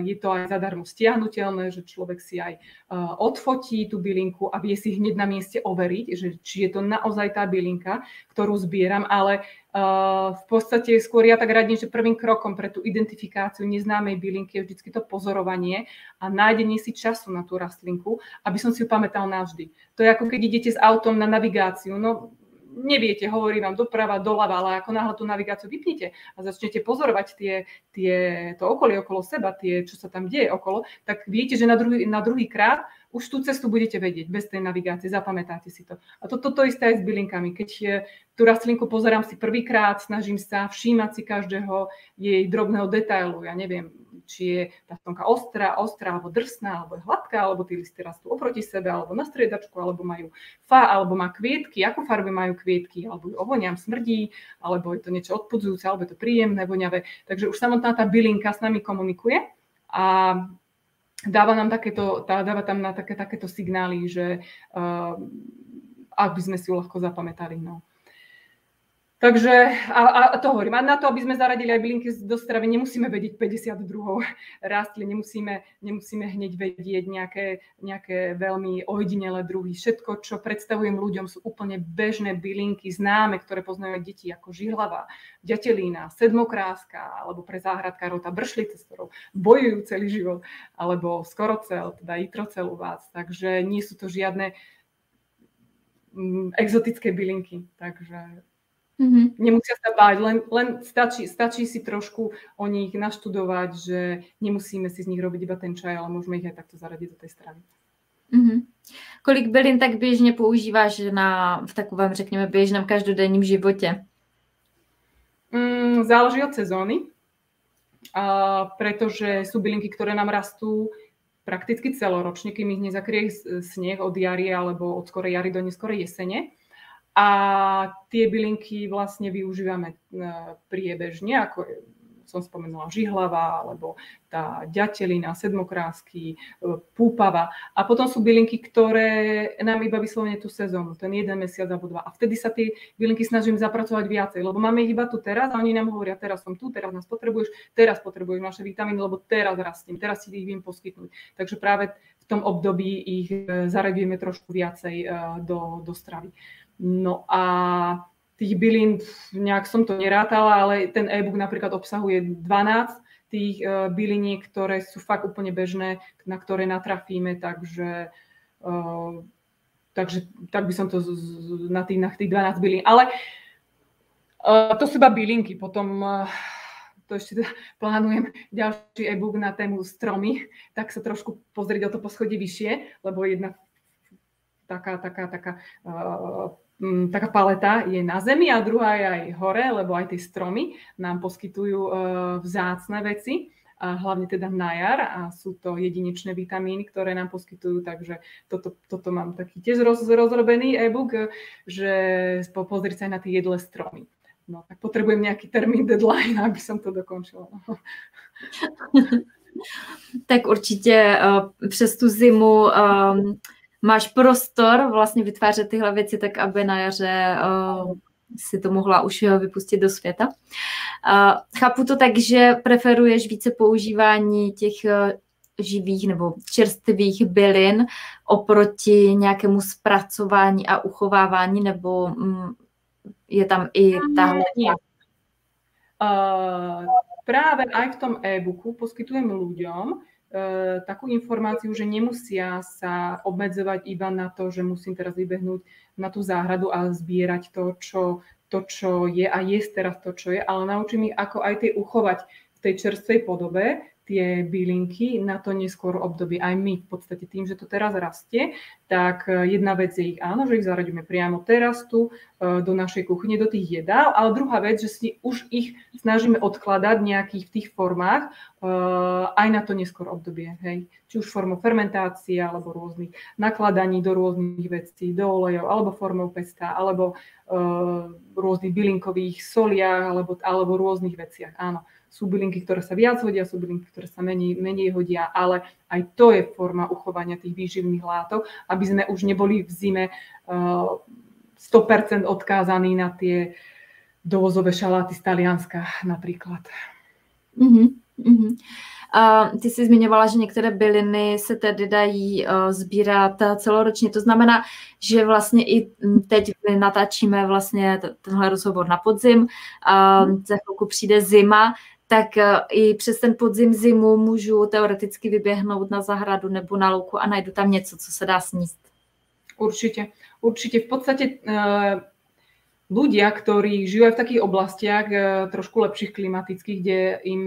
je to aj zadarmo stiahnutelné, že človek si aj eh, odfotí tú bylinku a vie si hneď na mieste overiť, že či je to naozaj tá bylinka, ktorú zbieram, ale eh, v podstate skôr ja tak radím, že prvým krokom pre tú identifikáciu neznámej bylinky je vždy to pozorovanie a nájdenie si času na tú rastlinku, aby som si ju pamätal navždy. To je ako keď idete s autom na navigáciu. No, neviete, hovorí vám doprava, doľava, ale ako náhle tú navigáciu vypnete a začnete pozorovať tie, tie, to okolie okolo seba, tie, čo sa tam deje okolo, tak viete, že na druhý, na druhý krát už tú cestu budete vedieť bez tej navigácie, zapamätáte si to. A to, toto isté aj s bylinkami. Keď tú rastlinku pozerám si prvýkrát, snažím sa všímať si každého jej drobného detailu. Ja neviem, či je tá stonka ostrá, ostrá, alebo drsná, alebo je hladká, alebo tí listy rastú oproti sebe, alebo na striedačku, alebo majú fa, alebo má kvietky, ako farby majú kvietky, alebo ju ovoniam, smrdí, alebo je to niečo odpudzujúce, alebo je to príjemné, voňavé. Takže už samotná tá bylinka s nami komunikuje a dáva nám takéto, dáva tam na také, takéto signály, že uh, ak by sme si ju ľahko zapamätali. No. Takže, a, a to hovorím, a na to, aby sme zaradili aj bylinky do stravy, nemusíme vedieť 52 rastlín, nemusíme, nemusíme hneď vedieť nejaké, nejaké veľmi ojedinelé druhy. Všetko, čo predstavujem ľuďom, sú úplne bežné bylinky, známe, ktoré poznajú aj deti, ako žihlava, ďatelína, sedmokráska, alebo pre záhradkárov tá bršlica, s ktorou bojujú celý život, alebo skorocel, teda vás. Takže nie sú to žiadne mm, exotické bylinky. Takže Mm-hmm. Nemusia sa báť, len, len stačí, stačí si trošku o nich naštudovať, že nemusíme si z nich robiť iba ten čaj, ale môžeme ich aj takto zaradiť do tej stravy. Mm-hmm. Kolik bylin tak běžně používáš na, v takovém, řekněme, běžném každodenním životě? Mm, záleží od sezóny, a pretože sú bylinky, ktoré nám rastú prakticky celoročne, kým ich nezakrie sneh od jary alebo od skorej jary do neskorej jesene. A tie bylinky vlastne využívame e, priebežne, ako som spomenula žihlava, alebo tá ďatelina, sedmokrásky, e, púpava. A potom sú bylinky, ktoré nám iba vyslovene tú sezónu, ten jeden mesiac alebo dva. A vtedy sa tie bylinky snažím zapracovať viacej, lebo máme ich iba tu teraz a oni nám hovoria, teraz som tu, teraz nás potrebuješ, teraz potrebuješ naše vitamíny, lebo teraz rastiem, teraz si ich viem poskytnúť. Takže práve v tom období ich e, zaradujeme trošku viacej do, do stravy. No a tých bylín, nejak som to nerátala, ale ten e-book napríklad obsahuje 12 tých uh, byliniek, ktoré sú fakt úplne bežné, na ktoré natrafíme, takže, uh, takže tak by som to na, tých, na tých 12 bylín. Ale uh, to sú iba bylinky, potom to ešte teda plánujem ďalší e-book na tému stromy, tak sa trošku pozrieť o to poschodie vyššie, lebo jedna taká, taká, taká uh, taká paleta je na zemi a druhá je aj hore, lebo aj tie stromy nám poskytujú e, vzácne veci, hlavne teda na jar a sú to jedinečné vitamíny, ktoré nám poskytujú, takže toto, toto mám taký tiež roz, rozrobený e-book, že pozrieť sa aj na tie jedle stromy. No tak potrebujem nejaký termín deadline, aby som to dokončila. tak určitě uh, přes tu zimu um, máš prostor vlastně vytvářet tyhle věci tak, aby na jaře uh, si to mohla už vypustit do světa. Uh, chápu to tak, že preferuješ více používání těch uh, živých nebo čerstvých bylin oproti nějakému zpracování a uchovávání, nebo um, je tam i tahle... Nie. Uh, práve aj v tom e-booku poskytujem ľuďom takú informáciu, že nemusia sa obmedzovať iba na to, že musím teraz vybehnúť na tú záhradu a zbierať to, čo, to, čo je a jesť teraz to, čo je, ale naučím ich, ako aj tie uchovať tej čerstvej podobe, tie bylinky na to neskôr obdobie. Aj my v podstate tým, že to teraz rastie, tak e, jedna vec je ich áno, že ich zaradíme priamo teraz tu e, do našej kuchyne, do tých jedál, ale druhá vec, že si už ich snažíme odkladať nejakých v tých formách e, aj na to neskôr obdobie. Hej. Či už formou fermentácie, alebo rôznych nakladaní do rôznych vecí, do olejov, alebo formou pesta, alebo rôznych bylinkových soliach, alebo, alebo rôznych veciach. Áno sú bylinky, ktoré sa viac hodia, sú bylinky, ktoré sa menej, menej hodia, ale aj to je forma uchovania tých výživných látok, aby sme už neboli v zime uh, eh, 100% odkázaní na tie dovozové šaláty z Talianska například. Mm-hmm. Mm-hmm. Ty jsi zmiňovala, že některé byliny se tedy dají uh, sbírat celoročně. To znamená, že vlastně i teď natáčíme vlastně tenhle rozhovor na podzim. Uh, za chvilku přijde zima, tak eh, i přes ten podzim zimu můžu teoreticky vyběhnout na zahradu nebo na louku a najdu tam něco, co se dá sníst. Určite. Určite. V podstate uh, ľudia, ktorí žijú aj v takých oblastiach uh, trošku lepších klimatických, kde im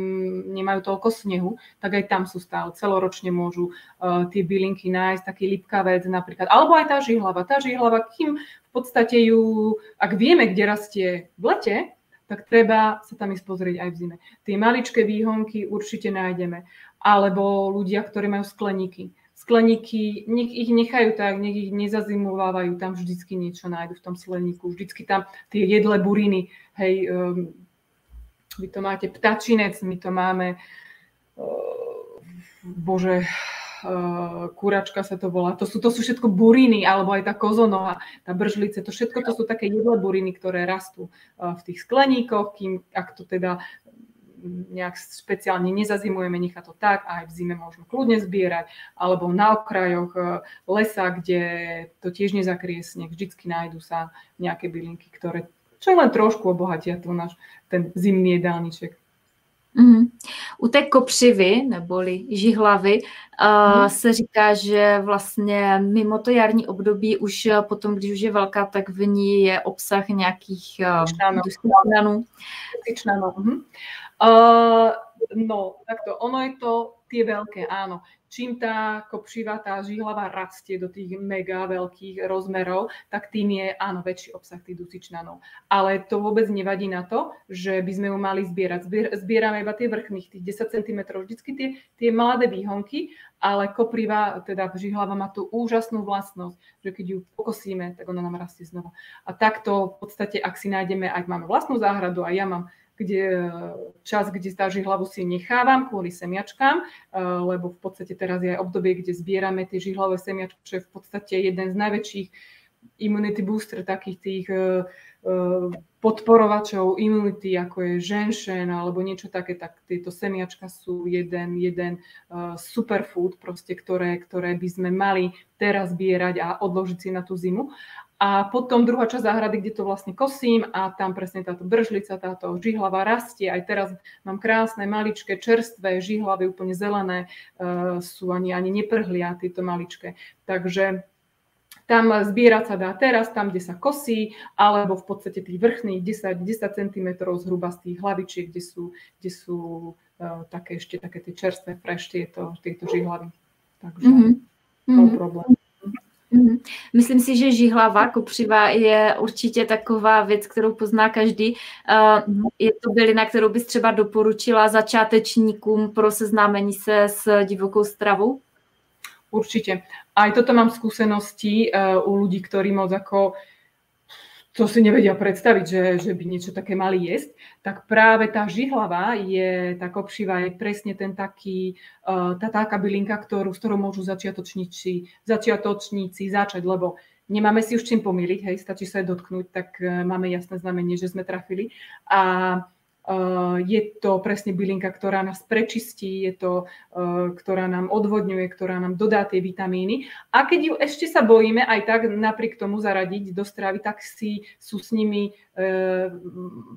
nemajú toľko snehu, tak aj tam sú stále. Celoročne môžu uh, tie bylinky nájsť, taký lipkavec napríklad. Alebo aj tá žihlava. Tá žihlava, kým v podstate ju, ak vieme, kde rastie v lete, tak treba sa tam ísť pozrieť aj v zime. Tie maličké výhonky určite nájdeme. Alebo ľudia, ktorí majú skleníky. Skleníky, nech ich nechajú tak, nech ich nezazimovávajú, tam vždycky niečo nájdu v tom skleníku. Vždycky tam tie jedle buriny, hej, um, vy to máte ptačinec, my to máme, uh, bože, uh, kuračka sa to volá. To sú, to sú všetko buriny, alebo aj tá kozonoha, tá bržlice, to všetko to sú také jedle buriny, ktoré rastú uh, v tých skleníkoch, kým ak to teda nejak špeciálne nezazimujeme, nechá to tak a aj v zime môžeme kľudne zbierať, alebo na okrajoch uh, lesa, kde to tiež nezakriesne, vždycky nájdu sa nejaké bylinky, ktoré čo len trošku obohatia tu náš ten zimný jedálniček. Mm. U té kopřivy neboli žihlavy uh, mm. se říká, že vlastně mimo to jarní období už potom, když už je velká, tak v ní je obsah nějakých uh, dusičnanů. Uh, uh, no, takto, ono je to tie veľké, áno čím tá kopřiva, tá žihlava rastie do tých mega veľkých rozmerov, tak tým je áno väčší obsah tých dusičnanov. Ale to vôbec nevadí na to, že by sme ju mali zbierať. Zbier, zbierame iba tie vrchných, tých 10 cm, vždycky tie, tie mladé výhonky, ale kopriva, teda žihlava má tú úžasnú vlastnosť, že keď ju pokosíme, tak ona nám rastie znova. A takto v podstate, ak si nájdeme, ak máme vlastnú záhradu a ja mám kde čas, kde stáži hlavu si nechávam kvôli semiačkám, eh, lebo v podstate teraz je aj obdobie, kde zbierame tie žihlavé semiačky, čo je v podstate jeden z najväčších immunity booster, takých tých eh, podporovačov imunity, ako je ženšen alebo niečo také, tak tieto semiačka sú jeden, jeden superfood, proste, ktoré, ktoré by sme mali teraz zbierať a odložiť si na tú zimu. A potom druhá časť záhrady, kde to vlastne kosím a tam presne táto bržlica, táto žihlava rastie. Aj teraz mám krásne, maličké, čerstvé žihlavy, úplne zelené, uh, sú ani, ani neprhlia tieto maličké. Takže tam zbierať sa dá teraz, tam, kde sa kosí, alebo v podstate tých vrchných 10, 10 cm zhruba z tých hlavičiek, kde sú, kde sú uh, také ešte také tie čerstvé, fresh tieto, tieto žihlavy. Takže mm-hmm. no problém. Mhm. Myslím si, že žihlava kopřiva je určitě taková věc, kterou pozná každý. Uh, je to bylina, kterou bys třeba doporučila začátečníkům pro seznámení se s divokou stravou? Určite. Aj toto mám skúsenosti uh, u ľudí, ktorí moc ako to si nevedia predstaviť, že, že by niečo také mali jesť, tak práve tá žihlava je, tá kopšiva je presne ten taký, uh, tá taká bylinka, ktorú, s ktorou môžu začiatočníci, začiatočníci začať, lebo nemáme si už čím pomýliť, hej, stačí sa dotknúť, tak uh, máme jasné znamenie, že sme trafili. A je to presne bylinka, ktorá nás prečistí, je to, eh, ktorá nám odvodňuje, ktorá nám dodá tie vitamíny. A keď ju ešte sa bojíme aj tak napriek tomu zaradiť do stravy, tak si sú s nimi eh,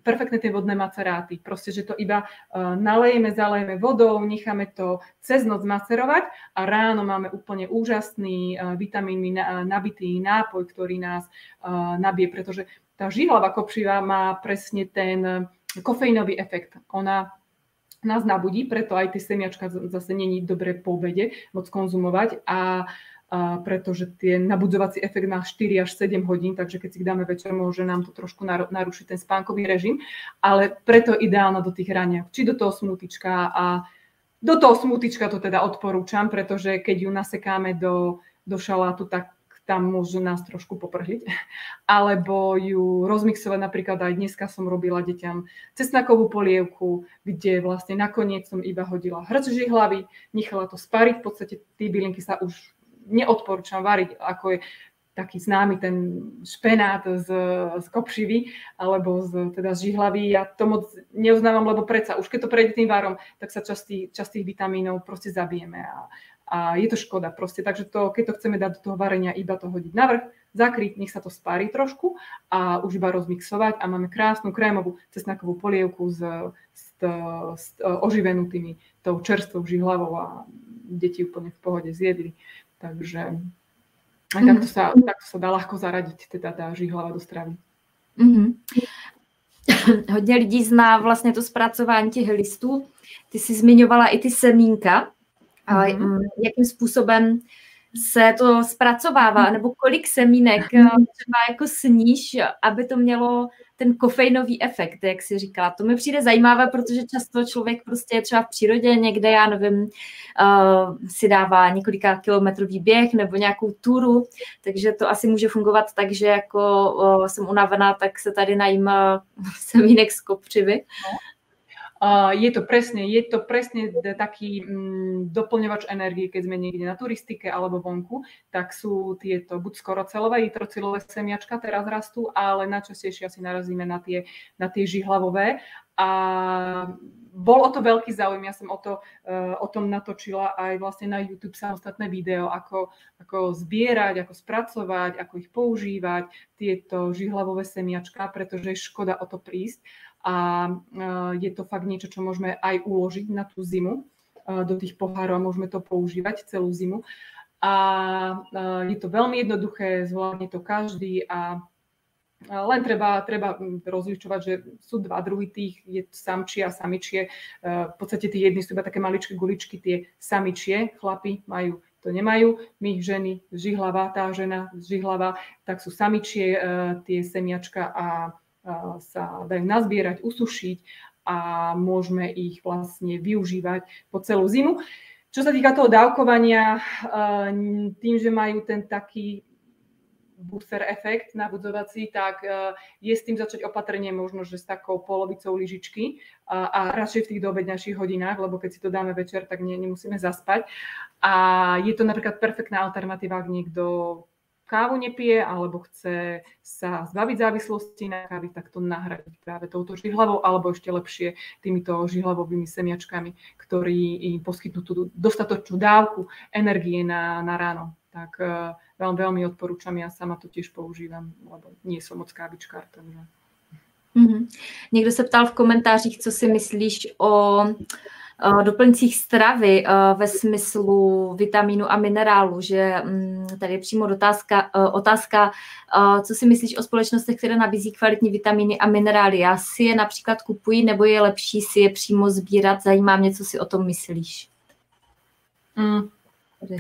perfektné tie vodné maceráty. Proste, že to iba nalejeme, zalejeme vodou, necháme to cez noc macerovať a ráno máme úplne úžasný vitamínmi nabitý nápoj, ktorý nás nabije, pretože tá žihlava kopřiva má presne ten kofeínový efekt. Ona nás nabudí, preto aj tie semiačka zase není dobre po obede moc konzumovať a, a pretože tie nabudzovací efekt má 4 až 7 hodín, takže keď si ich dáme večer, môže nám to trošku narušiť ten spánkový režim, ale preto ideálna do tých raniach, či do toho smutička a do toho smutička to teda odporúčam, pretože keď ju nasekáme do, do šalátu, tak tam môžu nás trošku poprhliť. Alebo ju rozmixovať, napríklad aj dneska som robila deťam cesnakovú polievku, kde vlastne nakoniec som iba hodila hrč hlavy, nechala to spariť, v podstate tí bylinky sa už neodporúčam variť, ako je taký známy ten špenát z, z kopšivy alebo z, teda z žihlavy. Ja to moc neuznávam, lebo predsa už keď to prejde tým várom, tak sa častý, častých vitamínov proste zabijeme a, a je to škoda proste. Takže to, keď to chceme dať do toho varenia, iba to hodiť na vrch, zakryť, nech sa to spári trošku a už iba rozmixovať a máme krásnu krémovú cesnakovú polievku s, s, s oživenú tými tou čerstvou žihlavou a deti úplne v pohode zjedli. Takže a mm-hmm. takto, sa, takto sa dá ľahko zaradiť teda tá žihlava do stravy. Mm-hmm. Hodně lidí zná vlastně to zpracování těch listů. Ty jsi zmiňovala i ty semínka. Mm-hmm. Jakým způsobem se to zpracovává, nebo kolik semínek eh, třeba jako sníš, aby to mělo ten kofeinový efekt, jak si říkala. To mi přijde zajímavé, protože často člověk prostě je třeba v přírodě někde, já nevím, uh, si dává několika kilometrový běh nebo nějakou túru, takže to asi může fungovat tak, že jako uh, jsem unavená, tak se tady najímá semínek z kopřivy. No je to presne, je to presne taký mm, doplňovač energie, keď sme niekde na turistike alebo vonku, tak sú tieto buď skorocelové, nitrocilové semiačka teraz rastú, ale najčastejšie asi narazíme na tie, na tie žihlavové. A bol o to veľký záujem, ja som o, to, uh, o tom natočila aj vlastne na YouTube samostatné video, ako, ako zbierať, ako spracovať, ako ich používať, tieto žihlavové semiačka, pretože je škoda o to prísť a je to fakt niečo, čo môžeme aj uložiť na tú zimu do tých pohárov a môžeme to používať celú zimu. A je to veľmi jednoduché, zvládne to každý a len treba, treba rozličovať, že sú dva druhy tých, je samčie a samičie. V podstate tie jedny sú iba také maličké guličky, tie samičie, chlapi majú to nemajú. My ženy, žihlava, tá žena žihlava, tak sú samičie tie semiačka a sa dajú nazbierať, usušiť a môžeme ich vlastne využívať po celú zimu. Čo sa týka toho dávkovania, tým, že majú ten taký buffer efekt nabudzovací, tak je s tým začať opatrne možno, že s takou polovicou lyžičky a, radšej v tých doobedňajších hodinách, lebo keď si to dáme večer, tak nemusíme zaspať. A je to napríklad perfektná alternatíva, ak niekto kávu nepije alebo chce sa zbaviť závislosti na kávy, tak to nahradiť práve touto žihlavou alebo ešte lepšie týmito žihlavovými semiačkami, ktorí im poskytnú tú dostatočnú dávku energie na, na ráno. Tak uh, veľmi, veľmi odporúčam, ja sama to tiež používam, lebo nie som moc kávičkár. Takže... Mm-hmm. Někdo se ptal v komentářích, co si myslíš o doplňcích stravy ve smyslu vitamínu a minerálu, že mm, tady je přímo otázka, otázka, co si myslíš o společnostech, které nabízí kvalitní vitamíny a minerály. Já si je například kupuji, nebo je lepší si je přímo sbírat? Zajímá mě, co si o tom myslíš. Mm.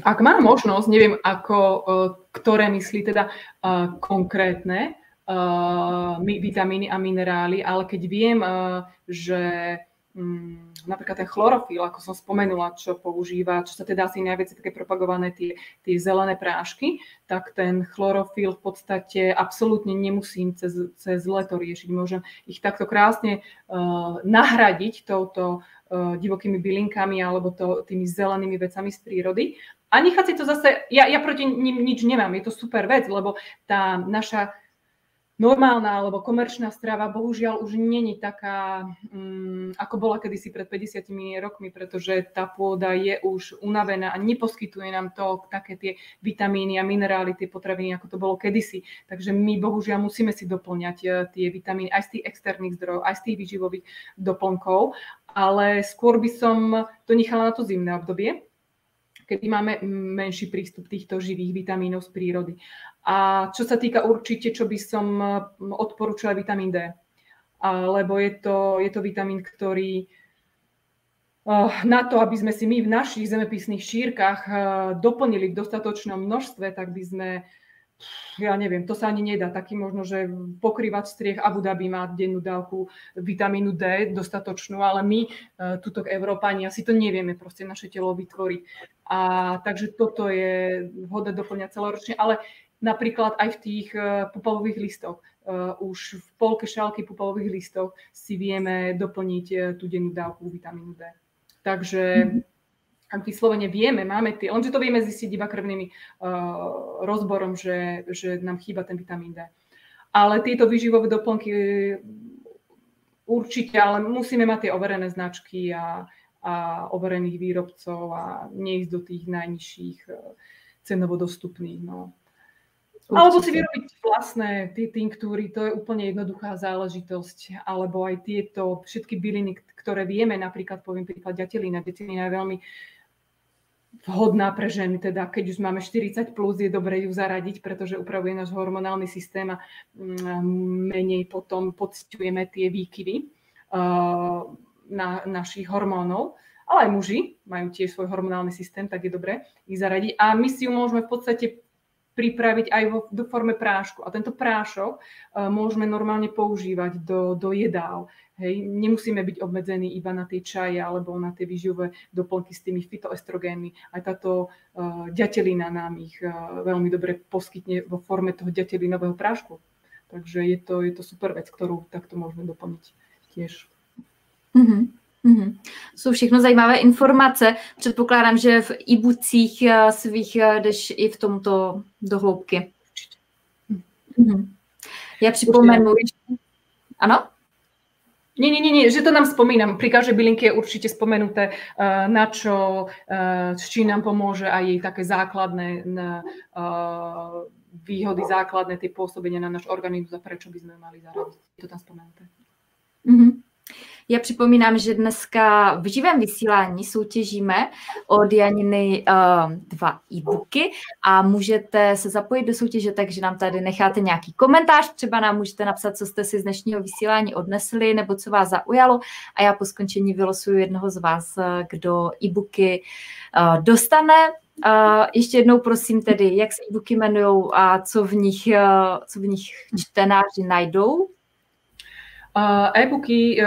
Ak mám možnosť, neviem ako, ktoré myslí teda konkrétne vitamíny a minerály, ale keď viem, že mm, napríklad ten chlorofil, ako som spomenula, čo používa, čo sa teda asi najviac také propagované tie, tie zelené prášky, tak ten chlorofil v podstate absolútne nemusím cez, cez leto riešiť. Môžem ich takto krásne uh, nahradiť touto uh, divokými bylinkami alebo to, tými zelenými vecami z prírody. A nechať si to zase, ja, ja proti nim nič nemám, je to super vec, lebo tá naša normálna alebo komerčná strava bohužiaľ už není taká, um, ako bola kedysi pred 50 rokmi, pretože tá pôda je už unavená a neposkytuje nám to také tie vitamíny a minerály, tie potraviny, ako to bolo kedysi. Takže my bohužiaľ musíme si doplňať e, tie vitamíny aj z tých externých zdrojov, aj z tých výživových doplnkov, ale skôr by som to nechala na to zimné obdobie, kedy máme menší prístup týchto živých vitamínov z prírody. A čo sa týka určite, čo by som odporúčala, vitamín D. Lebo je to, je to vitamín, ktorý na to, aby sme si my v našich zemepisných šírkach doplnili v dostatočnom množstve, tak by sme ja neviem, to sa ani nedá. Taký možno, že pokrývať striech Abu Dhabi má dennú dávku vitamínu D dostatočnú, ale my, e, tuto Európania, si to nevieme proste naše telo vytvoriť. A takže toto je vhodné doplňať celoročne, ale napríklad aj v tých e, pupalových listoch. Uh, už v polke šálky pupalových listov si vieme doplniť tú dennú dávku vitamínu D. Takže ak vyslovene vieme, máme tie, lenže to vieme zistiť iba krvnými rozborom, že, že nám chýba ten vitamín D. Ale tieto výživové doplnky určite, ale musíme mať tie overené značky a, a overených výrobcov a neísť do tých najnižších uh, cenovo dostupných. No. Určite. Alebo si vyrobiť vlastné tie tinktúry, to je úplne jednoduchá záležitosť. Alebo aj tieto všetky byliny, ktoré vieme, napríklad poviem príklad ďatelina. Ďatelina je veľmi vhodná pre ženy, teda keď už máme 40 plus, je dobre ju zaradiť, pretože upravuje náš hormonálny systém a mm, menej potom pocitujeme tie výkyvy uh, na našich hormónov. Ale aj muži majú tiež svoj hormonálny systém, tak je dobre ich zaradiť. A my si ju môžeme v podstate pripraviť aj vo, do forme prášku. A tento prášok uh, môžeme normálne používať do, do jedál. Hej, nemusíme byť obmedzení iba na tie čaje alebo na tie výživové doplnky s tými fitoestrogénmi. Aj táto uh, ďatelina nám ich uh, veľmi dobre poskytne vo forme toho ďatelinového prášku. Takže je to, je to super vec, ktorú takto môžeme doplniť tiež. Mm-hmm. Mm-hmm. Jsou všechno zajímavé informace. Předpokládám, že v e-bookcích uh, svých uh, jdeš i v tomto dohloubky. Mm-hmm. Já připomenu. Ano? Nie, nie, nie, nie, že to nám spomínam. Pri každej bylinke je určite spomenuté, uh, na čo, s čím nám pomôže aj jej také základné na, výhody, základné tie pôsobenia na náš organizmus a prečo by sme mali zaradiť. Je to tam spomenuté. Mm-hmm. Já připomínám, že dneska v živém vysílání soutěžíme od Janiny uh, dva e-booky a můžete se zapojit do soutěže, takže nám tady necháte nějaký komentář, třeba nám můžete napsat, co jste si z dnešního vysílání odnesli nebo co vás zaujalo a já po skončení vylosuju jednoho z vás, eh, kdo e-booky uh, dostane. Uh, ještě jednou prosím tedy, jak se e-booky jmenují a co v nich, uh, co v nich čtenáři najdou E-booky e,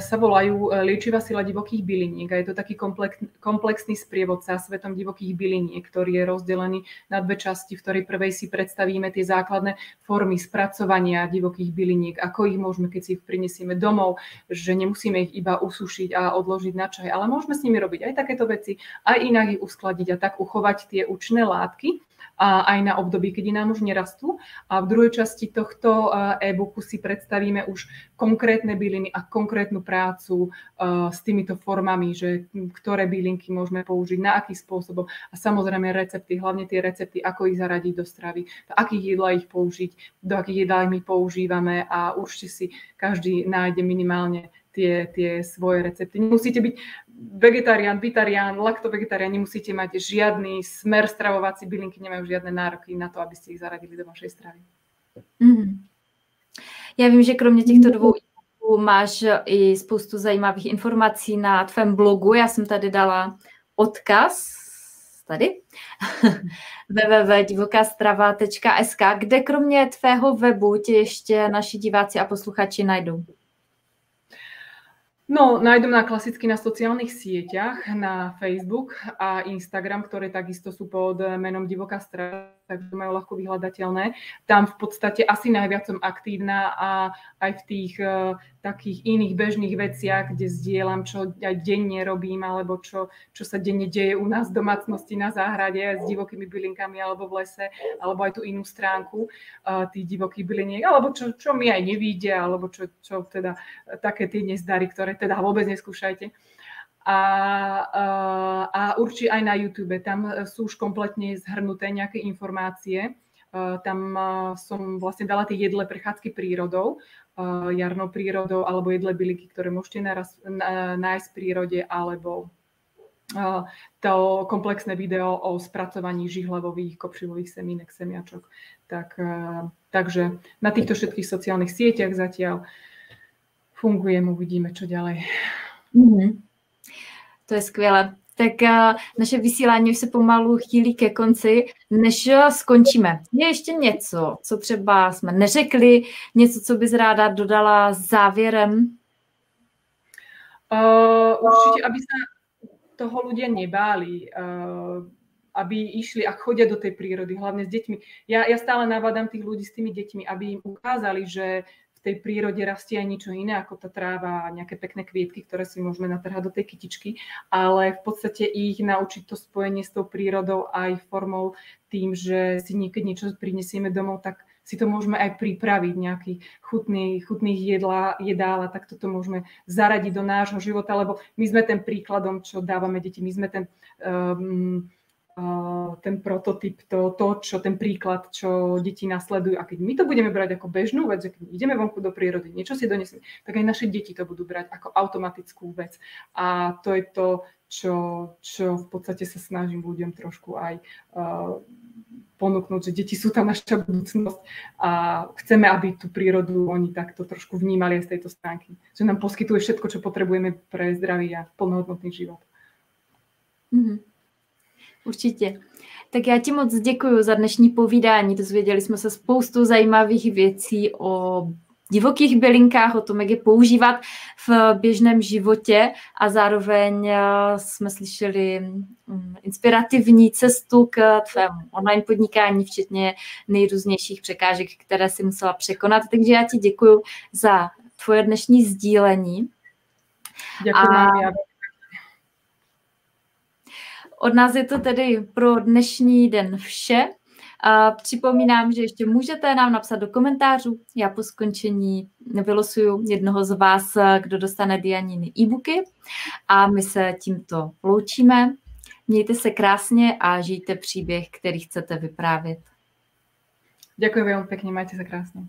sa volajú e, Liečivá sila divokých byliniek a je to taký komplex, komplexný sprievodca svetom divokých byliniek, ktorý je rozdelený na dve časti, v ktorej prvej si predstavíme tie základné formy spracovania divokých byliniek, ako ich môžeme, keď si ich prinesieme domov, že nemusíme ich iba usušiť a odložiť na čaj, ale môžeme s nimi robiť aj takéto veci, aj inak ich uskladiť a tak uchovať tie účné látky aj na období, kedy nám už nerastú. A v druhej časti tohto e-booku si predstavíme už konkrétne byliny a konkrétnu prácu s týmito formami, že ktoré bylinky môžeme použiť, na aký spôsob a samozrejme recepty, hlavne tie recepty, ako ich zaradiť do stravy, do akých jedlá ich použiť, do akých jedlá my používame a určite si každý nájde minimálne tie, tie svoje recepty. Nemusíte byť vegetarián, bitarián, laktovegetarián, nemusíte mať žiadny smer stravovací, bylinky nemajú žiadne nároky na to, aby ste ich zaradili do vašej stravy. Mm-hmm. Já vím, že kromě těchto dvou máš i spoustu zajímavých informací na tvém blogu. Já jsem tady dala odkaz tady www.divokastrava.sk, kde kromě tvého webu tě ještě naši diváci a posluchači najdou. No, nájdem na klasicky na sociálnych sieťach, na Facebook a Instagram, ktoré takisto sú pod menom Divoká strana, takže majú ľahko vyhľadateľné. Tam v podstate asi najviac som aktívna a aj v tých uh, takých iných bežných veciach, kde zdieľam, čo aj denne robím, alebo čo, čo sa denne deje u nás v domácnosti na záhrade s divokými bylinkami alebo v lese, alebo aj tú inú stránku uh, tých divokých byliniek, alebo čo, čo mi aj nevíde, alebo čo, čo teda také tie nezdary, ktoré teda vôbec neskúšajte. A, a, určite aj na YouTube, tam sú už kompletne zhrnuté nejaké informácie. Tam som vlastne dala tie jedle prechádzky prírodou, jarnou prírodou, alebo jedle byliky, ktoré môžete naraz, nájsť v prírode, alebo to komplexné video o spracovaní žihlavových kopřivových semínek, semiačok. Tak, takže na týchto všetkých sociálnych sieťach zatiaľ fungujem, uvidíme, čo ďalej. Mm-hmm. To je skvělé. Tak uh, naše vysílání už se pomalu chýlí ke konci. Než uh, skončíme, je ještě něco, co třeba jsme neřekli, něco, co bys ráda dodala závěrem? Uh, určite, aby sa toho ľudia nebáli. Uh, aby išli a chodia do tej prírody, hlavne s deťmi. Ja, ja stále navádam tých ľudí s tými deťmi, aby im ukázali, že tej prírode rastie aj niečo iné ako tá tráva, nejaké pekné kvietky, ktoré si môžeme natrhať do tej kytičky, ale v podstate ich naučiť to spojenie s tou prírodou aj formou tým, že si niekedy niečo prinesieme domov, tak si to môžeme aj pripraviť, nejaký chutný, chutných jedla, jedál a tak toto môžeme zaradiť do nášho života, lebo my sme ten príkladom, čo dávame deti, my sme ten um, ten prototyp, to, to, čo ten príklad, čo deti nasledujú. A keď my to budeme brať ako bežnú vec, že keď ideme vonku do prírody, niečo si donesieme, tak aj naše deti to budú brať ako automatickú vec. A to je to, čo, čo v podstate sa snažím ľuďom trošku aj uh, ponúknuť, že deti sú tá naša budúcnosť a chceme, aby tú prírodu oni takto trošku vnímali aj z tejto stránky. Že nám poskytuje všetko, čo potrebujeme pre zdravý a plnohodnotný život. Mm-hmm. Určitě. Tak já ti moc děkuji za dnešní povídání. Dozvěděli jsme se spoustu zajímavých věcí o divokých bylinkách, o tom, jak je používat v běžném životě a zároveň eh, jsme slyšeli mm, inspirativní cestu k tvému online podnikání, včetně nejrůznějších překážek, které si musela překonat. Takže já ti děkuji za tvoje dnešní sdílení. Děkuji, a... Od nás je to tedy pro dnešní den vše. A připomínám, že ještě můžete nám napsat do komentářů. Já po skončení vylosuju jednoho z vás, kdo dostane Dianiny e-booky. A my se tímto loučíme. Mějte se krásně a žijte příběh, který chcete vyprávět. Děkuji vám pěkně, majte se krásně.